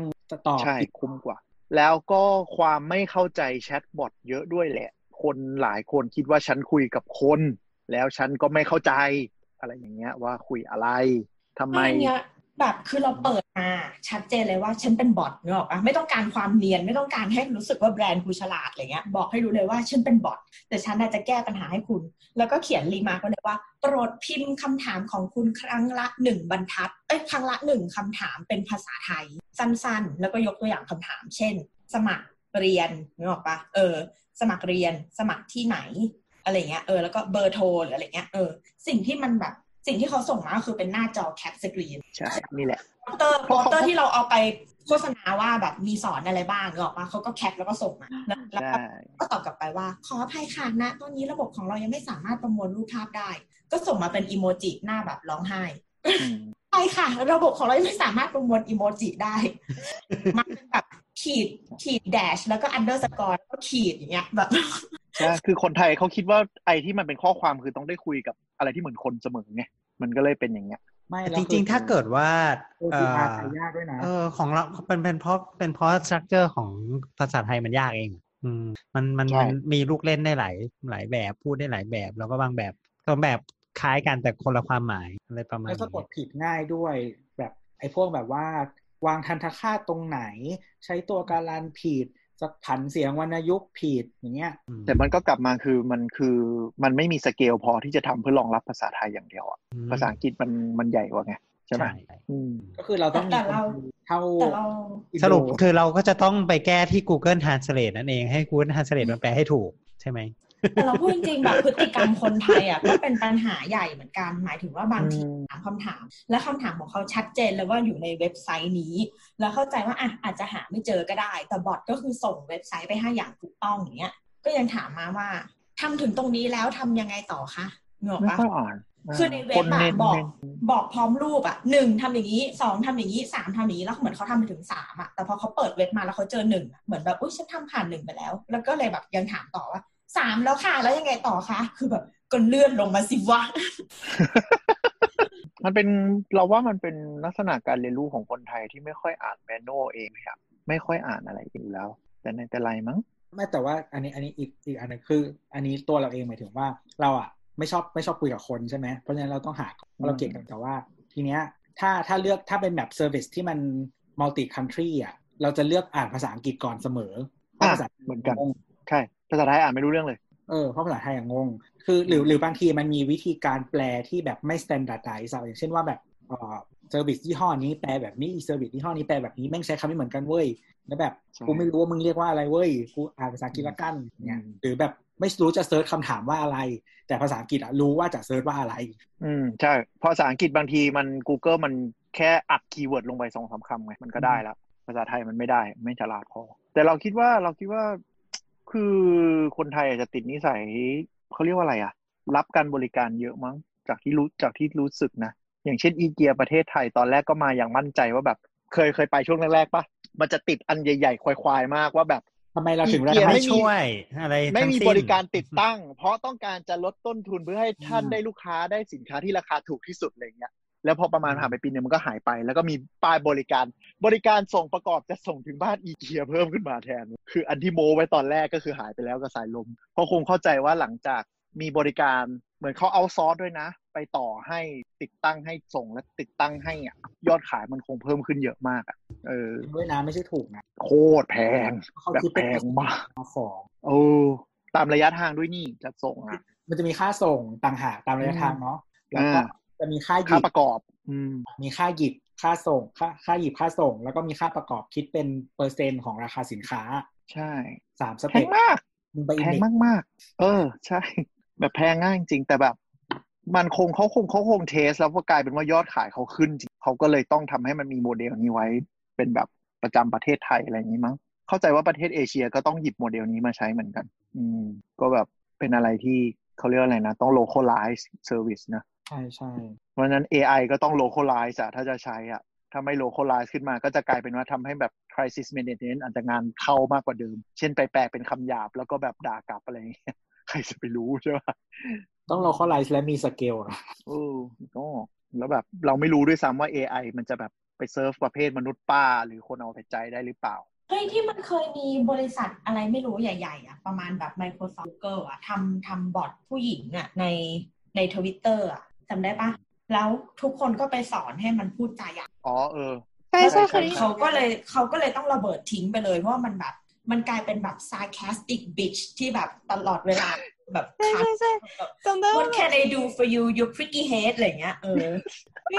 ตอบใช่คุ้มกว่า แล้วก็ความไม่เข้าใจ chatbot เยอะด้วยแหละ คนหลายคนคิดว่าฉันคุยกับคน แล้วฉันก็ไม่เข้าใจ อะไรอย่างเงี้ยว่าคุยอะไรทำไมไมเนี้ยแบบคือเราเปิดมาชัดเจนเลยว่าฉันเป็น bot เนอะปะไม่ต้องการความเนียนไม่ต้องการให้รู้สึกว่าแบรนด์กูฉลาดอะไรเงี้ยบอกให้รู้เลยว่าฉันเป็น bot แต่ฉันน่าจะแก้ปัญหาให้คุณ แล้วก็เขียน remark ไว้เลยว่าโปรดพิมพ์คำถามของคุณครั้งละหนึ่งบรรทัดเอ้ยครั้งละหนึ่งคำถามเป็นภาษาไทย สั้นๆ แล้วก็ยกตัวอย่างคำถาม เช่น สมัครเรียนนึกออกปะเออ สมัครเรียนสมัครที่ไหน อะไรเงี้ยเออแล้วก็เบอร์โทรหรืออะไรเงี้ยเออสิ่งที่มันแบบสิ่งที่เขาส่งมาก็คือเป็นหน้าจอ cap screen ใช่นี่แหละโปสเตอร์โปสเตอร์ที่เราเอาไปโฆษณาว่าแบบมีสอนอะไรบ้างนึกออกปะเขาก็ cap แล้วก็ส่งมาแล้วแล้วใช่ก็ตอบกลับไปว่า ขออภัยค่ะณตอนนี้ระบบของเรายังไม่สามารถประมวลรูปภาพได้ ก็ส่งมาเป็นอีโมจิหน้าแบบร้องไห้อืมใช่ค่ะ ระบบของเรายังไม่สามารถประมวลอีโมจิได้ มันเป็นแบบขีดขีด dash แล้วก็ underscore แล้วก็ขีดอย่างเงี้ยแบบ ใช่คือคนไทยเขาคิดว่าไอ้ที่มันเป็นข้อความคือต้องได้คุยกับอะไรที่เหมือนคนเสมอไงมันก็เลยเป็นอย่างเงี้ยไม่แต่แล้วจริง ๆ ถ้าเกิดว่าตัวเอทีออาร์ใช้ยากด้วยนะเออของเราเป็นเป็นเพราะเป็นเพราะ structure ของภาษาไทยมันยากเอง อืม มันมันใช่มันมีลูกเล่นได้หลายหลายแบบพูดได้หลายแบบ แล้วก็บางแบบบางแบบคล้ายกันแต่คนละความหมายอะไรประมาณแล้วสะกดนี้ผิดง่ายด้วย แบบไอ้พวกแบบว่าวางทันทคาตตรงไหน ใช้ตัวการันผิด จะผันเสียงวรรณยุกต์ผิดอย่างเงี้ยอืมแต่มันก็กลับมาคือมันคือมันไม่มีสเกลพอที่จะทำเพื่อรองรับภาษาไทยอย่างเดียวอะภาษาอังกฤษมันมันใหญ่กว่าไงใช่ไหมใช่อืมก็คือเราต้องมีแต่เราคนเท่าแต่เราอินโดสรุปคือเราก็จะต้องไปแก้ที่ Google Translate นั่นเองให้ Google Translate มันแปลให้ถูกใช่ไหม แต่เราพูดจริงๆแบบพฤติกรรมคนไทยอะก็เป็นปัญหาใหญ่เหมือนกัน หมายถึงว่าบางทีอืมถามคำถาม และคำถามของเขาชัดเจนเลยว่าอยู่ในเว็บไซต์นี้ แล้วเข้าใจว่าอะอาจจะหาไม่เจอก็ได้ แต่บอทก็คือส่งเว็บไซต์ไปให้อย่างถูกต้องอย่างเงี้ย ก็ยังถามมาว่าทำถึงตรงนี้แล้วทำยังไงต่อคะเหงออกไม่ปะค่อยอ่านคือในเว็บคนอะเน้นบอกเน้นบอกพร้อมรูปอะหนึ่งทำอย่างนี้สองทำอย่างนี้สามทำอย่างนี้แล้วเหมือนเขาทำไปถึงสามอะแต่พอเขาเปิดเว็บมาแล้วเขาเจอหนึ่งอะเหมือนแบบอุ้ยฉันทำผ่านหนึ่งไปแล้ว แล้วก็เลยแบบยังถามต่อว่า สามแล้วค่ะ แล้วยังไงต่อคะคือแบบก็เลื่อนลงมาสิวะมันเป็นเราว่ามันเป็นลักษณะการเรียนรู้ของคนไทยที่ไม่ค่อยอ่าน manual เองครับ ไม่ค่อยอ่านอะไรอยู่แล้ว แต่ไหนแต่ไรมั้งไม่แต่ว่าอันนี้อันนี้อีกอีกอันหนึงคือ อันนี้ตัวเราเองหมายถึงว่าเราอะไม่ชอบไม่ชอบคุยกับคนใช่ไหมเพราะฉะนั้นเราต้องหาเพราะเราเก่งกันแต่ว่าทีเนี้ยถ้าถ้าเลือกถ้าเป็นแบบ service ที่มัน multi-country อะเราจะเลือกอ่านภาษาอังกฤษก่อนเสมอเพราะอะภาษาเหมือนกันงงใช่ ภาษาไทยอ่านไม่รู้เรื่องเลย เออเพราะภาษาไทยอะงง คือหรือหรือบางทีมันมีวิธีการแปลที่แบบไม่ standardize อะอย่างเช่นว่าแบบเอ่อ service ยี่ห้อนี้แปลแบบนี้อี service ยี่ห้อนี้แปลแบบนี้แม่งใช้คำไม่เหมือนกันเว้ยแล้วแบบใช่กูไม่รู้ว่ามึงเรียกว่าอะไรเว้ยกูอ่านภาษาอังกฤษละกันเนี่ยอืมหรือแบบไม่รู้จะ search คำถามว่าอะไร แต่ภาษาอังกฤษอะรู้ว่าจะ search ว่าอะไร อืมใช่เพราะภาษาอังกฤษบางทีมัน Google มันแค่อัดคีย์เวิร์ดลงไปสองสามคำไงมันก็ได้แล้ว ภาษาไทยมันไม่ได้ไม่ฉลาดพอ แต่เราคิดว่าเราคิดว่า คือคนไทยอาจจะติดนิสัยเขาเรียกว่าอะไรอะรับการบริการเยอะมั้งจากที่รู้จากที่รู้สึกนะ อย่างเช่นอีเกียประเทศไทยตอนแรกก็มาอย่างมั่นใจว่าแบบ เคยเคยไปช่วงแรกๆปะมันจะติดอันใหญ่ๆควายๆมากว่าแบบทำไมเราถึงอีเกียทำไม่ให้ช่วย อะไรไม่ทั้งมีสิ้นบริการติดตั้ง เพราะต้องการจะลดต้นทุนเพื่อให้ท่านอืมได้ลูกค้าได้สินค้าที่ราคาถูกที่สุดอะไรเงี้ย แล้วพอประมาณผ่านไปปีหนึงมันก็หายไป แล้วก็มีป้ายบริการ บริการส่งประกอบจะส่งถึงบ้านอีเกียเพิ่มขึ้นมาแทน คืออันที่โมไว้ตอนแรกก็คือหายไปแล้วกับสายลม เพราะคงเข้าใจว่าหลังจากมีบริการเหมือนเขาเอาซอสด้วยนะ ไปต่อให้ติดตั้งให้ส่งและติดตั้งให้อะยอดขายมันคงเพิ่มขึ้นเยอะมากอะเออด้วยนะไม่ใช่ถูกนะโคตรแพงเขาแบบคิดแพเป็นงมากของโอ้ตามระยะทางด้วยนี่จัดส่งอะมันจะมีค่าส่งต่างหากตามระยะทางเนาะแล้วก็อ่า จะมีค่าหยิค่าบประกอบ อืม มีค่าหยิบค่าส่ง ค่าค่าหยิบค่าส่ง แล้วก็มีค่าประกอบคิดเป็นเปอร์เซ็นต์ของราคาสินค้า ใช่สามสแพเต็งปมากมึงไปอิแพนงเด็กมากมาก ๆ เออ ใช่ แบบแพงง่ายจริงๆแต่แบบ มันคงเขาคงเขาคงเทส แล้วพอกลายเป็นว่ายอดขายเขาขึ้นจริงเขาก็เลยต้องทำให้มันมีโมเดลนี้ไว้ เป็นแบบประจำประเทศไทยอะไรอย่างนี้มั้งเข้าใจว่าประเทศเอเชียก็ต้องหยิบโมเดลนี้มาใช้เหมือนกัน อืม ก็แบบเป็นอะไรที่เขาเรียกว่าอะไรนะ ต้อง localize service นะใช่ใช่เพราะฉะนั้น AI ก็ต้อง localize อะถ้าจะใช้อะถ้าไม่ localize ขึ้นมาก็จะกลายเป็นว่าทำให้แบบ crisis management อาจจะงานเข้ามากกว่าเดิม เช่นไปแปลเป็นคำหยาบแล้วก็แบบด่ากลับอะไรอย่างเงี้ยใครจะไปรู้ใช่ปะต้อง localize และมีสเกลนะโอ้ก็แล้วแบบเราไม่รู้ด้วยซ้ำว่า AI มันจะแบบไปเซิร์ฟประเภทมนุษย์ป้า หรือคนเอาแต่ใจได้หรือเปล่าเฮ้ยที่มันเคยมีบริษัทอะไรไม่รู้ใหญ่ๆอะประมาณแบบ Microsoft Google อะทำทำบอทผู้หญิงอะในในทวิตเตอร์อะ จำได้ปะแล้วทุกคนก็ไปสอนให้มันพูดจาหยาบอ๋อเออใช่ใช่ใช่เคยได้ยินเขาก็เลยเขาก็เลยต้องระเบิดทิ้งไปเลยเพราะว่ามันแบบมันกลายเป็นแบบ sarcastic bitch ที่แบบตลอดเวลาแบบใช่คัดใช่ใช่จำได้ว่า What can I do for you you pretty head อะไรเงี้ยเออ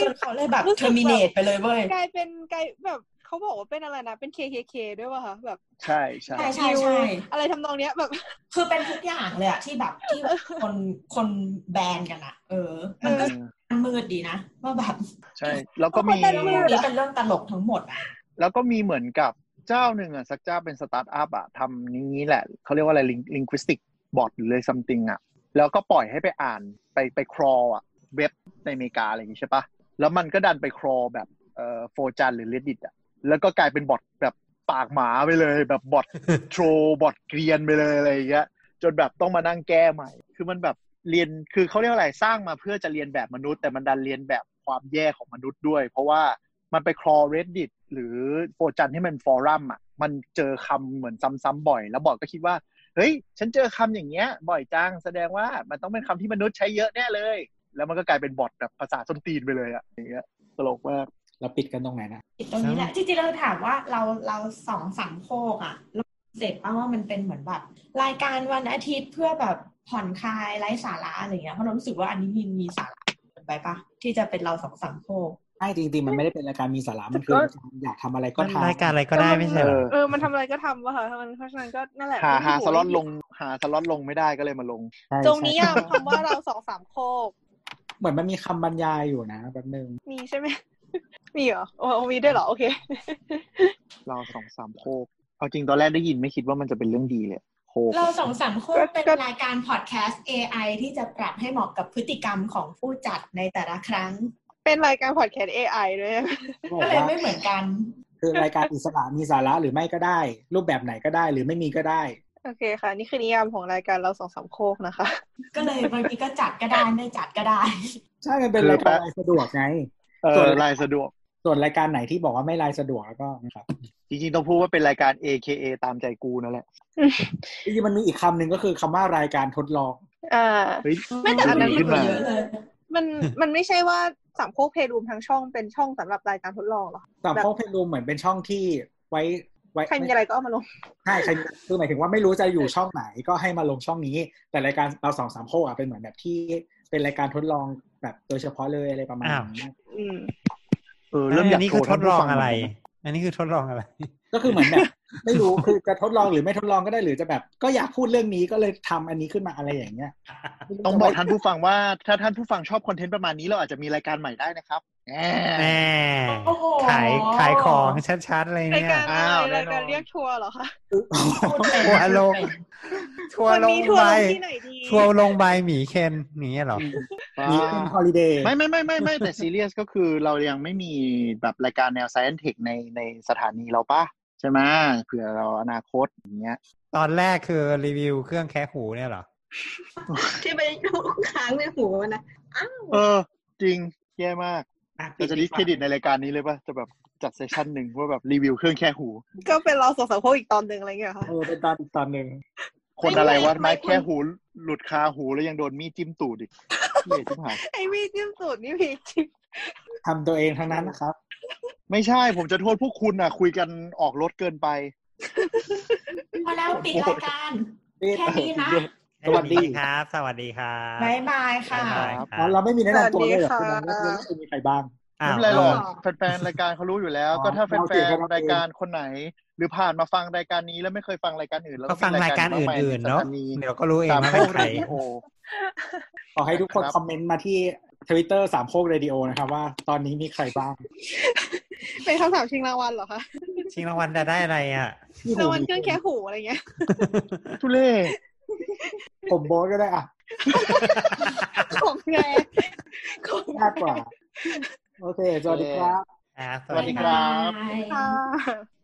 จนเขาเลยแบบรู้สึกแบบ terminate ไปเลยเว้ยกลายเป็นกลายแบบ เขาบอกว่าเป็นอะไรนะ เป็น KKK ด้วยป่ะคะแบบใช่ใช่ใช่ใช่ใช่อะไรทำนองเนี้ยแบบ คือเป็นทุกอย่างเลยอะที่แบบที่แบบคนคนแบนกันอะเออ มันก็เออมันมืดดีนะว่าแบบ ใช่ แล้วก็มีคนเรื่องนี้เป็นเรื่องตลกทั้งหมดอะแล้วก็มีเหมือนกับเจ้าหนึ่งอะสักเจ้าเป็นสตาร์ทอัพอะทำนี้แหละเขาเรียกว่าอะไร linguistic bot หรือเลย something อะแล้วก็ปล่อยให้ไปอ่านไปไปครออะเว็บในอเมริกาอะไรอย่างงี้ใช่ปะแล้วมันก็ดันไปครอแบบเอ่อโฟจันหรือ reddit อะ แล้วก็กลายเป็นบอทแบบปากหมาไปเลย แบบบอทโทรบอทเกรียนไปเลยอะไรอย่างเงี้ยจนแบบต้องมานั่งแก้ใหม่ คือมันแบบเรียนคือเขาเรียกอะไรสร้างมาเพื่อจะเรียนแบบมนุษย์ แต่มันดันเรียนแบบความแย่ของมนุษย์ด้วย เพราะว่ามันไปครอ reddit หรือโฟจันที่มันฟอรัมอะมันเจอคำเหมือนซ้ำๆบ่อย แล้วบอทก็คิดว่า เฮ้ย ฉันเจอคำอย่างเงี้ย บ่อยจังแสดงว่ามันต้องเป็นคำที่มนุษย์ใช้เยอะแน่เลย แล้วมันก็กลายเป็นบอทแบบภาษาส้นตีนไปเลยอะอย่างเงี้ยตลกมาก เราปิดกันตรงไหนนะติดตรงนี้แหละจริงๆเราถามว่าเราเราสองสามโคกอะเราเสร็จป่ะว่ามันเป็นเหมือนแบบรายการวันอาทิตย์เพื่อแบบผ่อนคลายไร้สาระอะไรเงี้ยเพราะเรารู้สึกว่าอันนี้มีมีสาระเกินไปปะที่จะเป็นเราสองสามโคกใช่จริงๆมันไม่ได้เป็นรายการมีสาระมันคือรายการอยากทำอะไรก็มันทำรายการอะไรก็ได้ไม่ใช่เหรอเออมันทำอะไรก็ทำว่ะค่ะมันเพราะฉะนั้นก็นั่นแหละหาไม่หาถูกสล็อตลงหาสล็อตลงไม่ได้ก็เลยมาลงใช่จงใช่นิยามคำว่าเราสองสามโคก เหมือนมันมีคำบรรยายอยู่นะแป๊บนึงมีใช่ไหม มีเหรอโอ้มีด้วยเหรอ โอเค เราสองสามโคกเอาจริงตอนแรกได้ยินไม่คิดว่ามันจะเป็นเรื่องดีเลยโคกเราสองสามโคกก็เป็นก็รายการพอดแคสต์ AI ที่จะปรับให้เหมาะกับพฤติกรรมของผู้จัดในแต่ละครั้ง เป็นรายการพอดแคสต์ AI ด้วยก็บอก็กเลยว่าไม่เหมือนกัน คือรายการอิสระมีสาระหรือไม่ก็ได้ รูปแบบไหนก็ได้หรือไม่มีก็ได้โอเคค่ะ นี่คือนิยามของรายการเราสองสามโคกนะคะ ก็เลยบางทีก็จัดก็ได้ไม่จัดก็ได้ ใช่มันเป็นคือรายการแปะรายสะดวกไงเอ ส่วอนรายสะดวก ส่วนรายการไหนที่บอกว่าไม่รายสะดวกแล้วก็นะครับ จริงๆต้องพูดว่าเป็นรายการ AKA ตามใจกูนั่นแหละจริงๆมันมีอีกคำหนึ่งก็คือคำว่ารายการทดลองอ่าเฮ้ยไม่แต่อันนั้นดีขึ้นมาเยอะเลยมันมันไม่ใช่ว่าสามโคกเพลูมทั้งช่องเป็นช่องสำหรับรายการทดลองเหรอสามแบบโคกเพลรูมเหมือนเป็นช่องที่ไว้ไว้ใครมีอะไรก็เอามาลงใช่ใครคือหมายถึงว่าไม่รู้จะอยู่ช่องไหนก็ให้มาลงช่องนี้ แต่รายการเราสองสามโคกอะเป็นเหมือนแบบที่ เป็นรายการทดลองแบบโดยเฉพาะเลยอะไรประมาณอ้าวนี้อืมเออเริ่มอยากอันนี้โชคือว์ทดลองท่านผู้ฟัอะไรเหมืนกันนอันนี้คือทดลองอะไร ก็คือเหมือนแบบไม่รู้คือจะทดลองหรือไม่ทดลองก็ได้หรือจะแบบ ก็อยากพูดเรื่องนี้ก็เลยทำอันนี้ขึ้นมาอะไรอย่างเงี้ย ต้องบอกท่านผู้ฟังว่าถ้าท่านผู้ฟังชอบคอนเทนต์ประมาณนี้เราอาจจะมีรายการใหม่ได้นะครับ แหมแน่โอ้โหขายขายของชัดๆเลยรายเนี่ยการอ้าวอะไรแน่รายนอนการเรียกทัวร์เหรอคะพูดเป็นทัวร์ลง ทัวร์วันลงนี้ทัวใบร์ลงที่ไหนดีทัวร์ลงใบหมีเคนอย่างเงี้ยเหรอมีเป็นฮอลิเดย์ไม่ไม่ไม่ไม่ไม่แต่ซีเรียสก็คือเรายังไม่มีแบบรายการแนว Science Tech ในในสถานีเราปะใช่ไหมเผื่อเราอนาคตอย่างเงี้ย ตอนแรกคือรีวิวเครื่องแคะหูเนี่ยเหรอที่ไปค้างในหูมันนะเออ จริงแย่มากอะ เราจะ discredit ในรายการนี้เลยป่ะ จะแบบจัด session หนึ่งว่าแบบรีวิวเครื่องแคะหู ก็เป็นเราสงสัยพวกอีกตอนหนึ่งอะไรเงี้ยเหรอค่ะเออเป็นตอนอีกตอนหนึ่งคนอะไรวะไม่ไม้ไม่แค่หูหลุดคาหูแล้วยังโดนมีดจิ้มตูดอีกเหี้ยชิบหายไอ้มีดจิ้มตูดนี่พีคจริงทำตัวเองทั้งนั้นนะครับ ไม่ใช่ผมจะโทษพวกคุณอะ คุยกันออกรถเกินไป พอแล้วปิดรายการแค่นี้นะ สวัสดีครับ สวัสดีครับบายบายค่ะบ๊ายบายอ๋อเราไม่มีแนะนำตัวเลยเหรอสวัคุณสน้ดีองค่ะว่าจะมีใครบ้างอ้าไม่วเป็นไรหรอกอ๋อแฟนๆรายการเขารู้อยู่แล้วอ๋อก็ถ้าเราแฟเสียนแค่นั้นๆรายการคนไหน หรือผ่านมาฟังรายการนี้แล้วไม่เคยฟังรายการอื่นแล้วก็ฟังรายการอื่นๆเนาะเดี๋ยวก็รู้เองสามว่าโคเป็นกใครเรดิโอขอให้ทุกคนครับคอมเมนต์มาที่ทวิตเตอร์สามโคกเรดิโอนะครับว่าตอนนี้มีใครบ้าง เป็นคำถามชิงรางวัลเหรอคะ ชิงรางวัลจะได้อะไรอะที่รางวัลเครื่องแค่หูอะไรเงี้ยทุเล่ ผมโบทก็ได้อะของแกของมากกว่า โอเค สวัสดีครับอ่าสวัสดีครับบ๊ายบายค่ะ